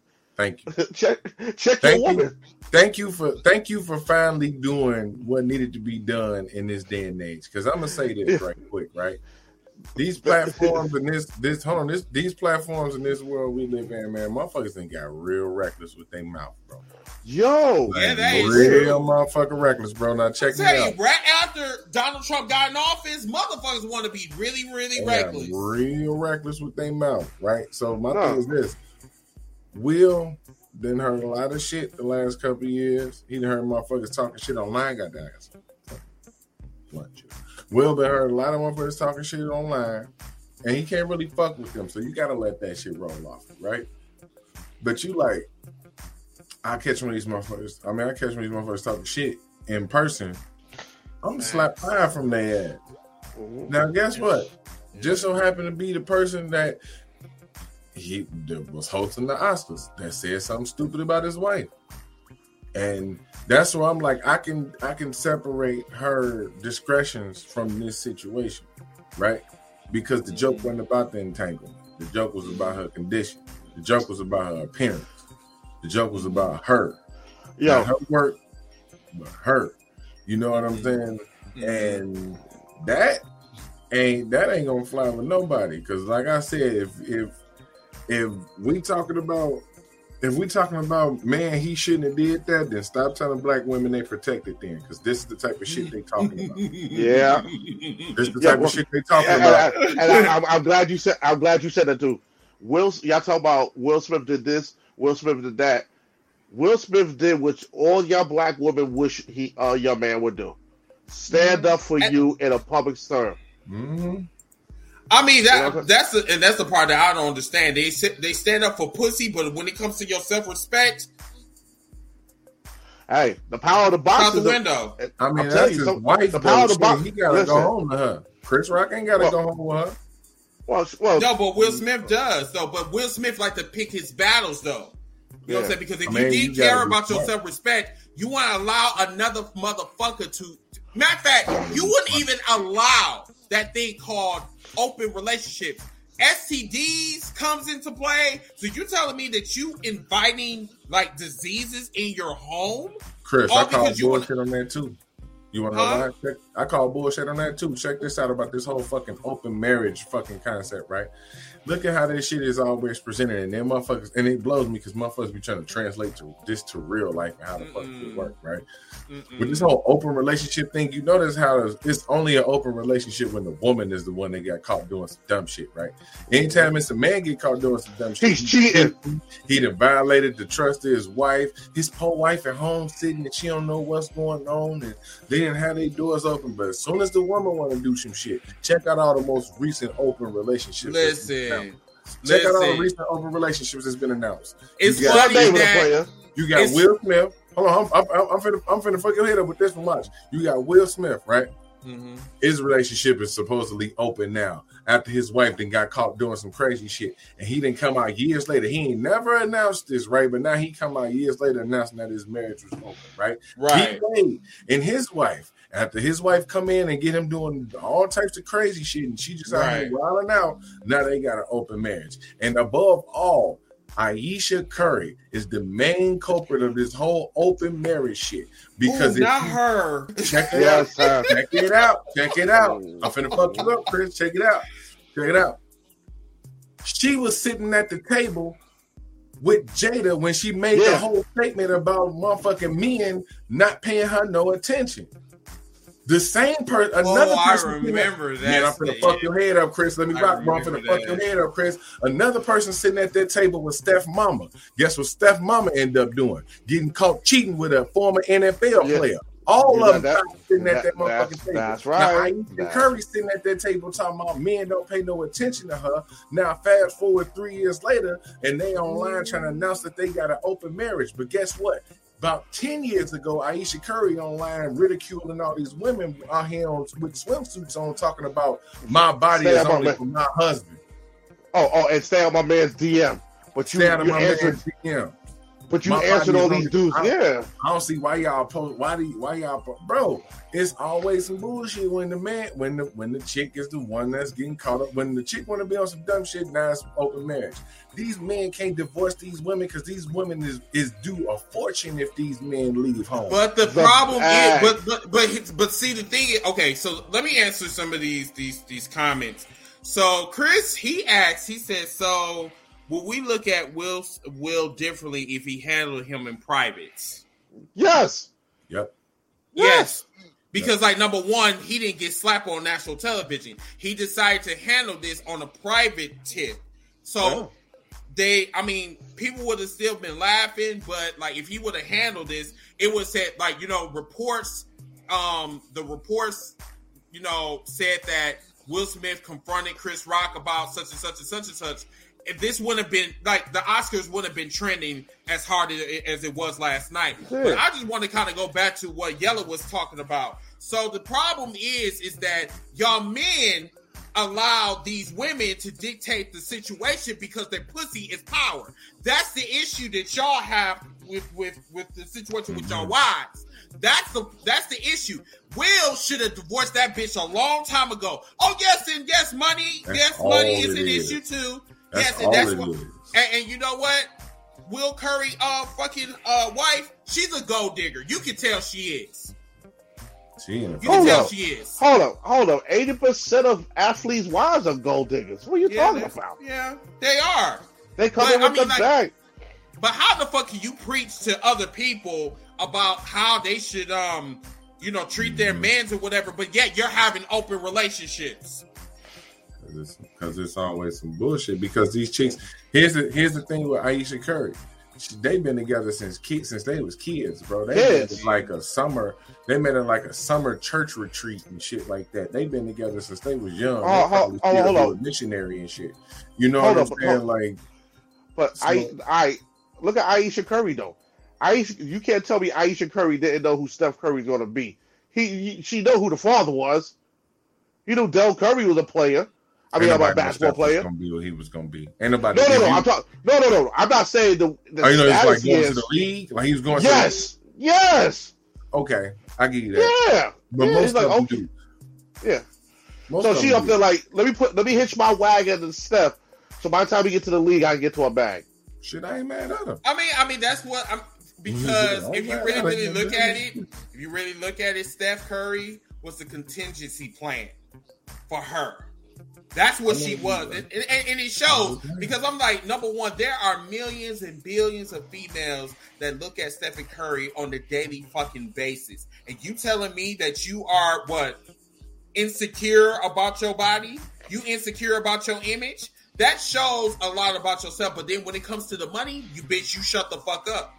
Man. Thank you. check check Thank your you. woman. Thank you for thank you for finally doing what needed to be done in this day and age. Because I'm gonna say this right quick, right? These platforms and this this hold on this these platforms in this world we live in, man, motherfuckers ain't got real reckless with their mouth, bro. Yo, Yeah, Like, that is real true. motherfucking reckless, bro. Now check me Tell you, out. right after Donald Trump got in office, motherfuckers want to be really, really They reckless. real reckless with their mouth, right? So my Huh. thing is this: Will done heard a lot of shit the last couple years. He done heard motherfuckers talking shit online. Lunch. Will been heard a lot of motherfuckers talking shit online, and he can't really fuck with them. So you gotta let that shit roll off, right? But you like, I catch one of these motherfuckers. I mean, I catch one of these motherfuckers talking shit in person. I'm gonna slap fire from their ass. Now, guess what? Just so happened to be the person that he that was hosting the Oscars that said something stupid about his wife, and that's where I'm like, I can I can separate her discretions from this situation, right? Because the joke mm-hmm. wasn't about the entanglement. The joke was about her condition. The joke was about her appearance. The joke was about her. yo, Not her work, but her. You know what I'm mm-hmm. saying? Mm-hmm. And that ain't that ain't gonna fly with nobody. Cause like I said, if if if we talking about if we talking about man, he shouldn't have did that, then stop telling black women they protected then, because this is the type of shit they talking about. yeah. This is the Yeah, type well, of shit they talking And, about. and I, and I, I'm, I'm glad you said. I'm glad you said that too. Will y'all talk about Will Smith did this? Will Smith did that. Will Smith did what all y'all black women wish he uh your man would do. Stand up for And- you in a public term. hmm I mean Yeah. that that's the, and that's the part that I don't understand. They they stand up for pussy, but when it comes to your self respect, Hey, the power of the box out the is a- window. I mean, I'm that's telling you, his some- wife. the power of the box- He gotta listen. go home to her. Chris Rock ain't gotta Well- go home with her. well, well, No, but Will Smith does though. But Will Smith like to pick his battles though. You know what I'm saying? Because if I you mean, did you gotta care about your self respect, you want to allow another motherfucker to. Matter of fact, you wouldn't even allow that thing called open relationships. STDs comes into play. So you're telling me that you inviting like diseases in your home? Chris, I call you wanna- bullshit on that too. You want to know Huh? why? Check, I call bullshit on that too. Check this out about this whole fucking open marriage fucking concept, right? Look at how this shit is always presented, and then motherfuckers, and it blows me because motherfuckers be trying to translate to this to real life and how the fuck it work, right? Mm-mm. With this whole open relationship thing, you notice how it's only an open relationship when the woman is the one that got caught doing some dumb shit, right? Anytime it's a man get caught doing some dumb shit, He's cheating. He done violated the trust of his wife. His poor wife at home sitting and she don't know what's going on, and they didn't have their doors open. But as soon as the woman want to do some shit, check out all the most recent open relationships. Listen, announced. check out all the recent open relationships that's been announced. It's You got- What funny that player? You got Will Smith. Hold on, I'm, I'm, I'm, finna, I'm finna fuck your head up with this one. Watch. You got Will Smith, right? Mhm. his relationship is supposedly open now after his wife then got caught doing some crazy shit and he didn't come out years later he ain't never announced this right but now he come out years later announcing that his marriage was open right right. he played and his wife after his wife come in and get him doing all types of crazy shit and she just out here Right. wilding out now they got an open marriage and above all Ayesha Curry is the main culprit of this whole open marriage shit because Ooh, if not you- her. check it out Check it out. Check it out. Oh. I'm finna fuck you up, Chris. Check it out. Check it out. She was sitting at the table with Jada when she made the whole statement about motherfucking men not paying her no attention. The same person, oh, another oh, I person. sitting at- remember that. Man, I'm finna fuck your head up, Chris. Let me I rock, bro. I'm finna remember fuck your head up, Chris. Another person sitting at that table was Steph Mama. Guess what Steph Mama ended up doing? Getting caught cheating with a former NFL Yeah. player. All You of know them that- sitting at that that- motherfucking that's- table. that's right. Ayesha That's- Curry sitting at that table talking about men don't pay no attention to her. Now, fast forward three years later, and they online trying to announce that they got an open marriage. But guess what? About 10 years ago, Ayesha Curry online ridiculing all these women out here on, with swimsuits on talking about my body Stay is out my only for my husband. Oh, oh, and stay on my man's DM. But you, Stay out of my man's DM. But you My answered all these dudes. I- Yeah, I don't see why y'all post. Why do you, why y'all po- bro? It's always some bullshit when the man when the when the chick is the one that's getting caught up. When the chick want to be on some dumb shit, now it's open marriage. These men can't divorce these women because these women is is due a fortune if these men leave home. But the, The problem bag. is, but but but but see the thing is, okay. So let me answer some of these these these comments. So Chris, he asked, he said, so will we look at Will Will differently if he handled him in private? yes, yep. Yes. Because like number one, he didn't get slapped on national television. He decided to handle this on a private tip. So they I mean, people would have still been laughing, but like if he would have handled this, it would said like, you know, reports um the reports, you know, said that Will Smith confronted Chris Rock about such and such and such and such. If this wouldn't have been like the Oscars wouldn't have been trending as hard as, it was last night. But I just want to kind of go back to what Yella was talking about. So the problem is, is that y'all men allow these women to dictate the situation because their pussy is power. That's the issue that y'all have with with with the situation with y'all mm-hmm. wives. That's the that's the issue. Will should have divorced that bitch a long time ago. Oh yes, and yes, money. That's yes, money is an is. issue too. That's yes, all and that's it what. is. And, and you know what? Will Curry, uh, fucking uh, wife, she's a gold digger. You can tell she is. She in You can Hold tell up. she is. hold up, hold up. Eighty percent of athletes' wives are gold diggers. What are you Yeah, talking about? yeah, they are. They come But, in I with mean, the like- bag. But how the fuck can you preach to other people about how they should, um, you know, treat their mans or whatever, but yet you're having open relationships? Because it's, it's always some bullshit. Because these chicks, here's the here's the thing with Ayesha Curry. They've been together since kids, since they was kids, bro. They Kids. met like a summer. They met at like a summer church retreat and shit like that. They've been together since they was young. Oh, They ho- probably oh, hold on. missionary and shit. You know Hold what I'm saying? hold- Like, But So- I, I look at Ayesha Curry though. Ayesha, you can't tell me Ayesha Curry didn't know who Steph Curry's going to be. He, he, she know who the father was. You knew Del Curry was a player. I mean, ain't I'm a nobody know basketball Steph was player. Gonna be what he was gonna be. Ain't nobody. No, no, no. I'm talking. No, no, no. I'm not saying the. the Oh, you know, he's like he going is. to the league. Like he was going. Yes, yes, To the, okay, I give you that. yeah. But Yeah, most he's like, of them okay. do. Yeah. Most So she up do. there like, let me put, let me hitch my wagon to Steph. So by the time we get to the league, I can get to a bag. Shit, I ain't mad at him. I mean, I mean that's what I'm because if you really, really look at it, if you really look at it, Steph Curry was the contingency plan for her. That's what she was, and, and, and it shows because I'm like, number one, there are millions and billions of females that look at Stephen Curry on a daily fucking basis, and you telling me that you are what insecure about your body, you insecure about your image. That shows a lot about yourself. But then when it comes to the money, you bitch, you shut the fuck up.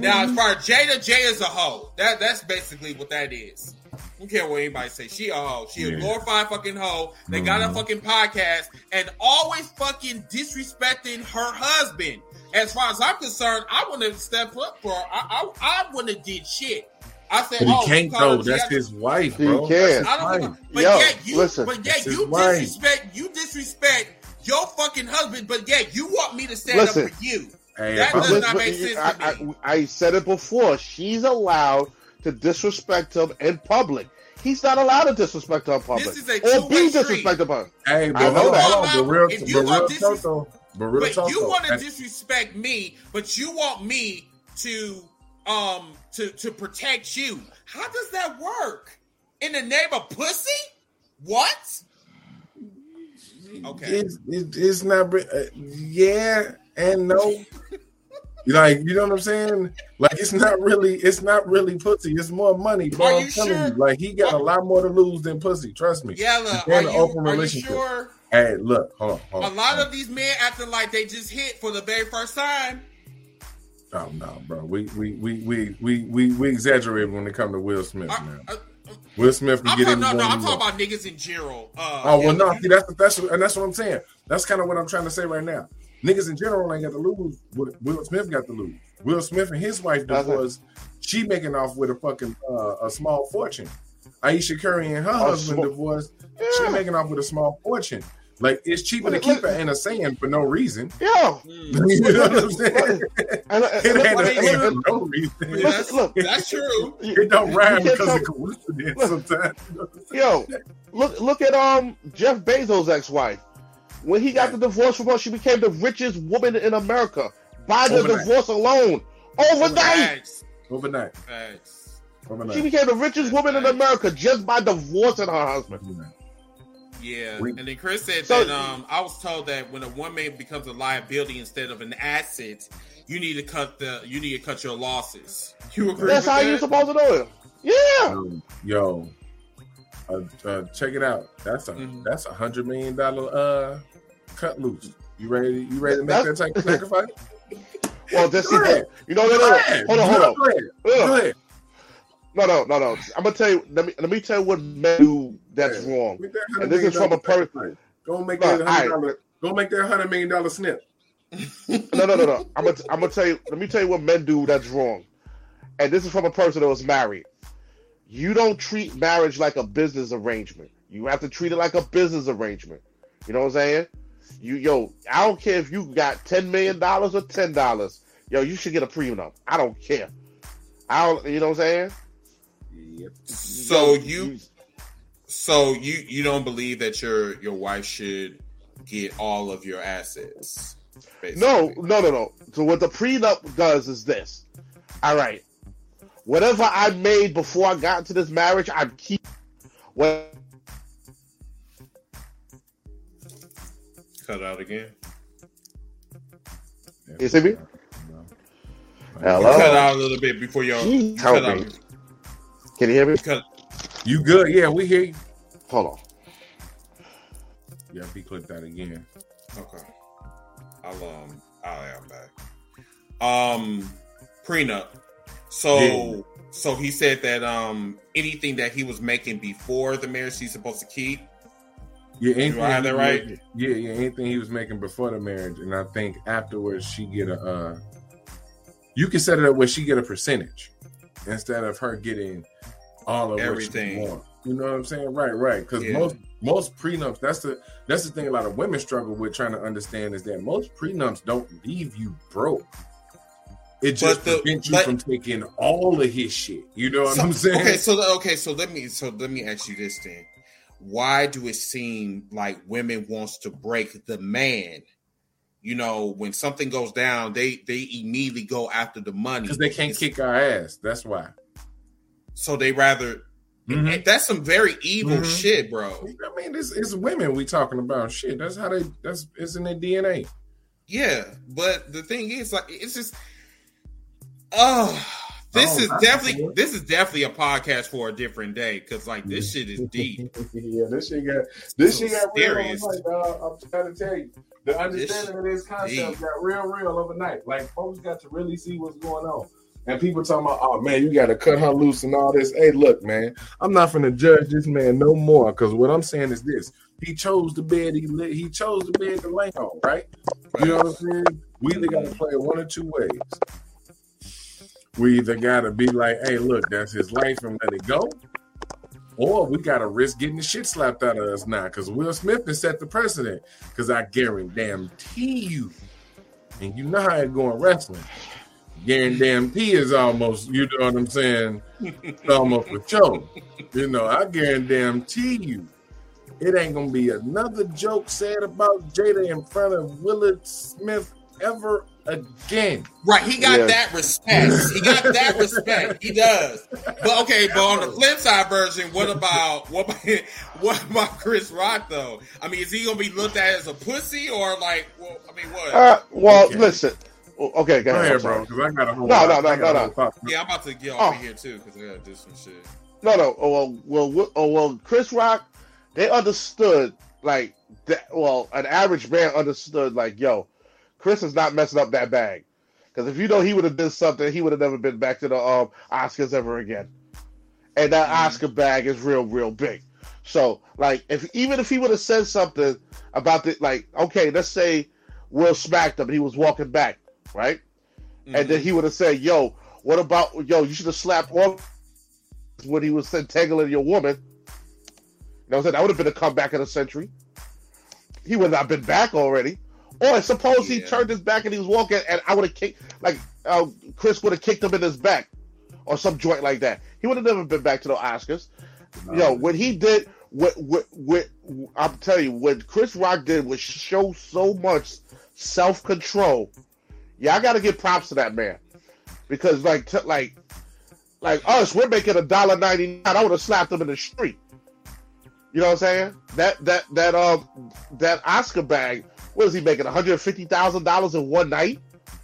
Now, as far as Jada, Jada's a hoe. That that's basically what that is. I don't care what anybody say. She a hoe. She a glorified fucking hoe. They got a Mhm. fucking podcast and always fucking disrespecting her husband. As far as I'm concerned, I wouldn't have stepped up for her. I, I, I wouldn't have did shit. I said, But he oh, can't you call her though. That's Jada- his wife, He bro. can. That's his I don't wife. give a, but Yo, yet you, listen. but yet That's his you wife. disrespect, you disrespect your fucking husband, but yet you want me to stand Listen. up for you. Hey, That I does not make sense I, to me. I, I said it before. She's allowed to disrespect him in public. He's not allowed to disrespect her in public. This is a or two-way be street. disrespected by her. Hey, I but know hold on, that. hold on. But real, If you want talk disres- But real you want to disrespect me, but you want me to um to to protect you. How does that work? In the name of pussy? What? Okay. It's, it's, it's not. Uh, yeah and no. like you know what I'm saying? Like it's not really. It's not really pussy. It's more money, bro. Are I'm you telling sure? you. Like he got a lot more to lose than pussy. Trust me. Yella, They're are you, open are you sure? Hey, look, hold on. Hold A lot of these men acting like they just hit for the very first time. Oh no, bro. We we we we we we, we exaggerate when it comes to Will Smith, Uh, man. uh, Will Smith can I'm get talking, no, no, I'm talking about niggas in general. Uh, Oh well, no. See, that's that's and that's what I'm saying. That's kind of what I'm trying to say right now. Niggas in general ain't got to lose. What Will Smith got to lose. Will Smith and his wife divorced. She making off with a fucking uh, a small fortune. Ayesha Curry and her husband small- divorced. Yeah. She making off with a small fortune. Like it's cheaper to keep look. her in a sand for no reason. Yeah. You know what I'm saying? And, and, It and, ain't and- a and- for no reason. that's, look. that's true. It don't rhyme You can't because of tell- coincidence sometimes. Yo, look look at um Jeff Bezos' ex-wife. When he got the divorce from her, she became the richest woman in America by the Overnight. divorce alone. Overnight, Facts. Overnight. Facts. Overnight. she became the richest woman in America just by divorcing her husband. Yeah, and then Chris said So- that um, I was told that when a woman becomes a liability instead of an asset, you need to cut the you need to cut your losses. You agree? That's with how that? you're supposed to do it. Yeah. Um, yo, uh, uh, check it out. That's a Mhm. that's a hundred million dollar uh cut loose. You ready? You ready to make that type of sacrifice? Well, this is ahead. you know. No, no, Go no. ahead. Hold on, hold on. Go ahead. Go ahead. No, no, no, no. I'm gonna tell you. Let me let me tell you what men do that's Yeah. wrong. That And this is from a million per- sacrifice. Go make No, that hundred dollar. Go make that hundred million dollar snip. No, no, no, no. I'm gonna I'm gonna tell you. Let me tell you what men do that's wrong. And this is from a person that was married. You don't treat marriage like a business arrangement. You have to treat it like a business arrangement. You know what I'm saying? You yo, I don't care if you got ten million dollars or ten dollars. Yo, you should get a prenup. I don't care. I don't. You know what I'm saying? Yep. So Yo, you so you you don't believe that your your wife should get all of your assets? No, basically. no, no, no. So what the prenup does is this. All right. Whatever I made before I got into this marriage, I keep. What? Cut out again. You see me? You Hello? cut out a little bit before your Jeez, you cut out. Can you hear me? Cut, You good? Yeah, we hear you. Hold on. Yeah, he clicked that again. okay. I'll um I'll am back. Um prenup. So Yeah. so he said that um anything that he was making before the marriage he's supposed to keep. Yeah, anything I have that right? Yeah, yeah, anything he was making before the marriage, and I think afterwards she get a. uh You can set it up where she get a percentage instead of her getting all of Everything. What. You know what I'm saying? Right, right. Because Yeah. most most prenups, that's the that's the thing. A lot of women struggle with trying to understand is that most prenups don't leave you broke. It just the- prevents you but- from taking all of his shit. You know what So- I'm saying? Okay, so okay, so let me so let me ask you this then. Why do it seem like women wants to break the man? You know, when something goes down, they they immediately go after the money. Because they can't It's- kick our ass. That's why. So they rather. Mhm. That's some very evil Mhm. shit, bro. I mean, it's, it's women we talking about. Shit, that's how they. That's it's in their DNA. Yeah, but the thing is, like, it's just, oh, this Oh, is definitely cool. this is definitely a podcast for a different day because, like, this shit is deep. yeah, this shit got this So shit got real serious. overnight, dog. I'm trying to tell you. The understanding shit of this concept deep. got real, real overnight. Like folks got to really see what's going on. And people talking about, oh man, you got to cut her loose and all this. Hey, look, man, I'm not going to judge this man no more because what I'm saying is this: he chose the bed he lit. He chose the bed to lay on, right? You know what I'm saying? We either got to play it one or two ways. We either got to be like, hey, look, that's his life and let it go, or we got to risk getting the shit slapped out of us now because Will Smith has set the precedent. Because I guarantee you, and you know how it going wrestling. Guarantee is almost, you know what I'm saying? Almost a joke. You know, I guarantee you, it ain't gonna be another joke said about Jada in front of Willard Smith ever again. Right, he got Yeah. that respect. He got that respect. He does. But okay, but on the flip side version, what about what about, what about Chris Rock though? I mean, is he gonna be looked at as a pussy or like? Well, I mean, what? Uh, well, Okay. listen. Okay, go Go ahead, ahead, bro, because I got a whole No, lot- no, no, no, no. whole yeah, I'm about to get off Oh. of here too because I gotta do some shit. No, no. Oh, well, well, well, oh, well, Chris Rock, they understood like that. Well, an average man understood like, yo, Chris is not messing up that bag. Because if you know he would have done something, he would have never been back to the um, Oscars ever again. And that Mhm. Oscar bag is real, real big. So, like, if even if he would have said something about the like, okay, let's say Will smacked him and he was walking back, right? and then he would have said, "Yo, what about yo? You should have slapped off when he was entangling your woman." You know, what I'm saying that would have been a comeback of the century. He would not have been back already. Or suppose he turned his back and he was walking, and I would have kicked like uh, Chris would have kicked him in his back, or some joint like that. He would have never been back to the Oscars. Yo, when he did what, what, what, I'm telling you, what Chris Rock did was show so much self control. Yeah, I got to give props to that man because, like, t- like, like us, we're making a dollar ninety nine. I would have slapped him in the street. You know what I'm saying? That that that um that Oscar bag. What is he making? One hundred fifty thousand dollars in one night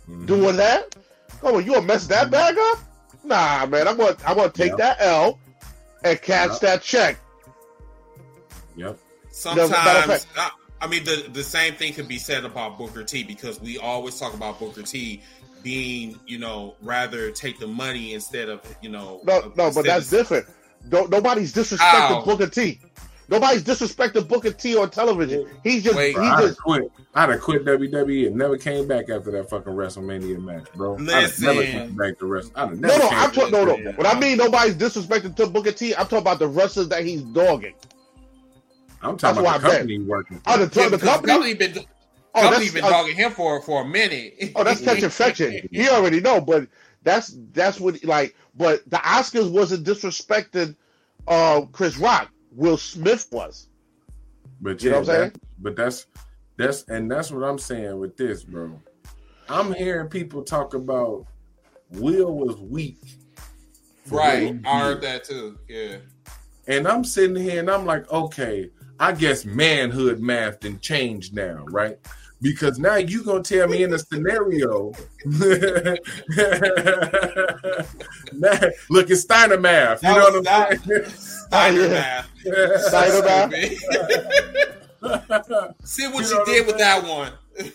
Mhm. doing that? Come on, you gonna mess that bag up? Nah, man. I'm gonna I'm gonna take Yeah. that L and catch Yeah. that check. Yep. Sometimes, matter of I, I mean, the the same thing could be said about Booker T because we always talk about Booker T being, you know, rather take the money instead of, you know, No, no, but instead that's of- different. No, nobody's disrespecting Ow. Booker T. Nobody's disrespecting Booker T on television. He's just Wait. he I'd just quit. I'd have quit WWE and never came back after that fucking WrestleMania match, bro. I'd have never came back to wrestle. I'd have no, no. I'm back talking no, no. Yeah. When I mean nobody's disrespecting to Booker T, I'm talking about the wrestlers that he's dogging. I'm talking why about the I bet. company working. Oh, the, Yeah, the company. company been Oh, company that's been uh, dogging him for for a minute. oh, that's catching fetching. He already know, but that's that's what like. But the Oscars wasn't disrespecting uh, Chris Rock. Will Smith was. But You yeah, know what I'm saying? that- but that's that's and that's what I'm saying with this, bro. I'm hearing people talk about Will was weak. right, I heard that too. Yeah, And I'm sitting here and I'm like, okay, I guess manhood math didn't change now, right? Because now you gonna tell me in a scenario, Now, look, it's Steiner math. You That know what I'm that- saying? Steiner yeah. math. Steiner math. See what You you, know what did I'm with that one.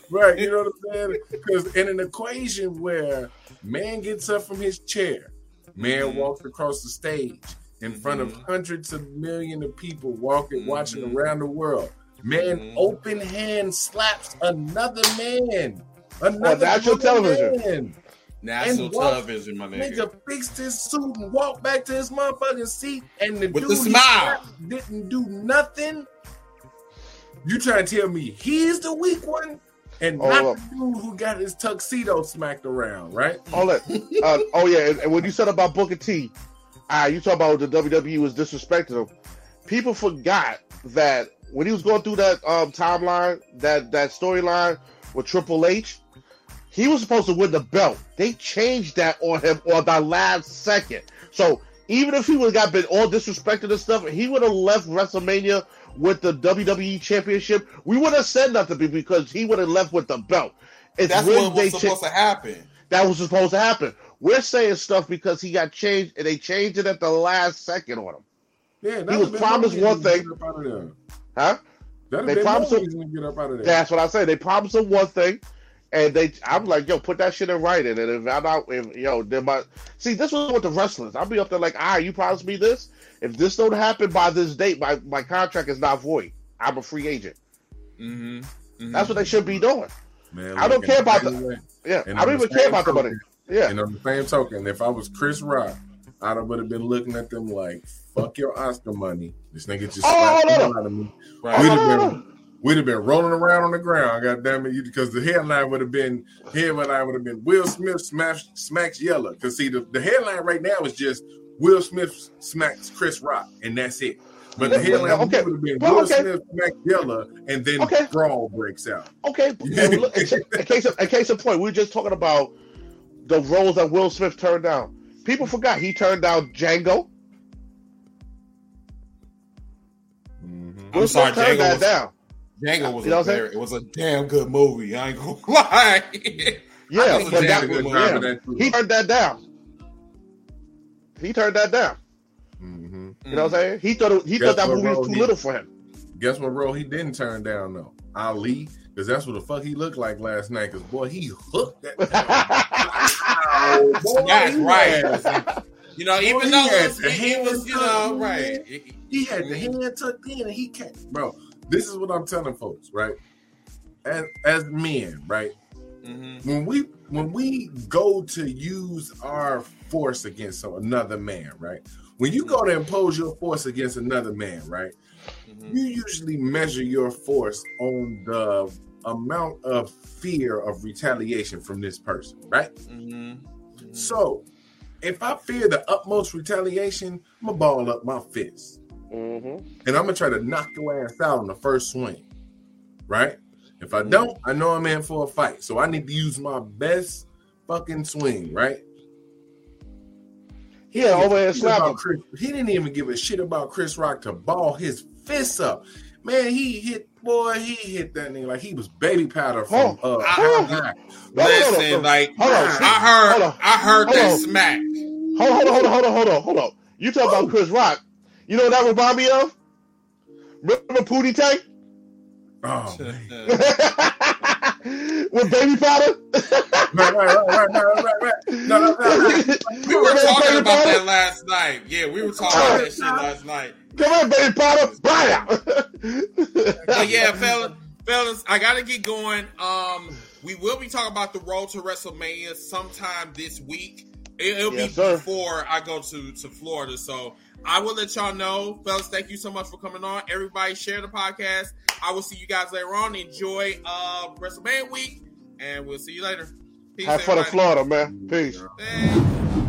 right, you know what I'm saying? Because in an equation where man gets up from his chair, man Mhm. walks across the stage in front of Mhm. hundreds of millions of people walking, watching Mhm. around the world, man Mhm. open hand slaps another man, another national grown television. man. National And walk- television, my nigga. Nigga fixed his suit and walked back to his motherfucking seat, and the With dude the smile. didn't do nothing. You trying to tell me he's the weak one, and Oh, not the dude who got his tuxedo smacked around, right? Hold it. Uh, oh yeah, and, and when you said about Booker T, uh, you talk about the WWE was disrespecting him. People forgot that when he was going through that um, timeline, that that storyline with Triple H, he was supposed to win the belt. They changed that on him on the last second. So even if he would have got been all disrespected and stuff, he would have left WrestleMania with the WWE Championship. We would have said nothing because he would have left with the belt. It's That's when what they was cha- supposed to happen. that was supposed to happen. We're saying stuff because he got changed and they changed it at the last second on him. Yeah, that He was promised one thing. get up out of there. Huh? That'd They promised him- to get up out of there. That's what I say. They promised him one thing, and they. I'm like, yo, put that shit in writing. And if I'm out, if yo, then my see, this was with the wrestlers. I'll be up there like, ah, you promised me this. If this don't happen by this date, my my contract is not void. I'm a free agent. Mm-hmm. That's what they should be doing. Man, I don't care about by the- way, Yeah, and I don't even care same about the money. Yeah, And on the same token, if I was Chris Rock, I would have been looking at them like, "Fuck your Oscar money." This nigga just Oh, slapped no, the no. out of me. Right. We'd Oh, have no, no, been, we'd have been rolling around on the ground. God damn it, because the headline would have been headline would have been Will Smith smash, smacks Yella. Because see, the, the headline right now is just Will Smith smacks Chris Rock, and that's it. But the headline okay. would have been Well, Will okay. Smith smacks Yella, and then Okay. brawl breaks out. Okay, yeah, but look, in, in case of, in case of point, we were just talking about the roles that Will Smith turned down. People forgot he turned down Django. Mhm. I'm Will sorry, Smith turned Django that was, down. Django was You know a very, it was a damn good movie. I ain't gonna lie. Yeah, think but he that, did a good job yeah, that he turned that down. He turned that down. Mhm. You know what I'm saying? He thought it, he Guess thought that movie was too he- little for him. Guess what role he didn't turn down though? Ali, because that's what the fuck he looked like last night. Because boy, he hooked that. oh, boy, That's right. You know, even he though had it was, the he was, you know, tucked right. in. He had the hand tucked in, and he can't, bro. This is what I'm telling folks, right? As as men, right? Mm-hmm. When we when we go to use our force against another man, right? When you go to impose your force against another man, right? Mm-hmm. you usually measure your force on the amount of fear of retaliation from this person, right? Mm-hmm. So, if I fear the utmost retaliation, I'm gonna ball up my fist hmm and I'm gonna try to knock your ass out on the first swing, right? If I don't, I know I'm in for a fight, so I need to use my best fucking swing, right? Yeah, over there Shit slap. Chris, he didn't even give a shit about Chris Rock to ball his fists up. Man, he hit boy, he hit that nigga like he was baby powder from uh, Oh, How. High. Hold Listen, hold like Hold on. I heard, Hold on. I heard Hold that on. smack. Hold, hold on, hold on, hold on, hold on, hold on. You talk about Chris Rock. You know what that remind me of? Remember Pootie Tang? Oh. With baby powder? right, right, right, right, right, right, right. No, no, no, no. We were talking about that last night. Yeah, we were talking about that shit last night. Come on, baby powder. Buy out. But yeah, fellas, fellas, I gotta get going. Um, we will be talking about the road to WrestleMania sometime this week. It, will Yes, be sir. before I go to to Florida, so I will let y'all know, fellas. Thank you so much for coming on. Everybody, share the podcast. I will see you guys later on. Enjoy uh WrestleMania week, and we'll see you later. Peace, Have fun in. Florida, man. Peace. Thanks.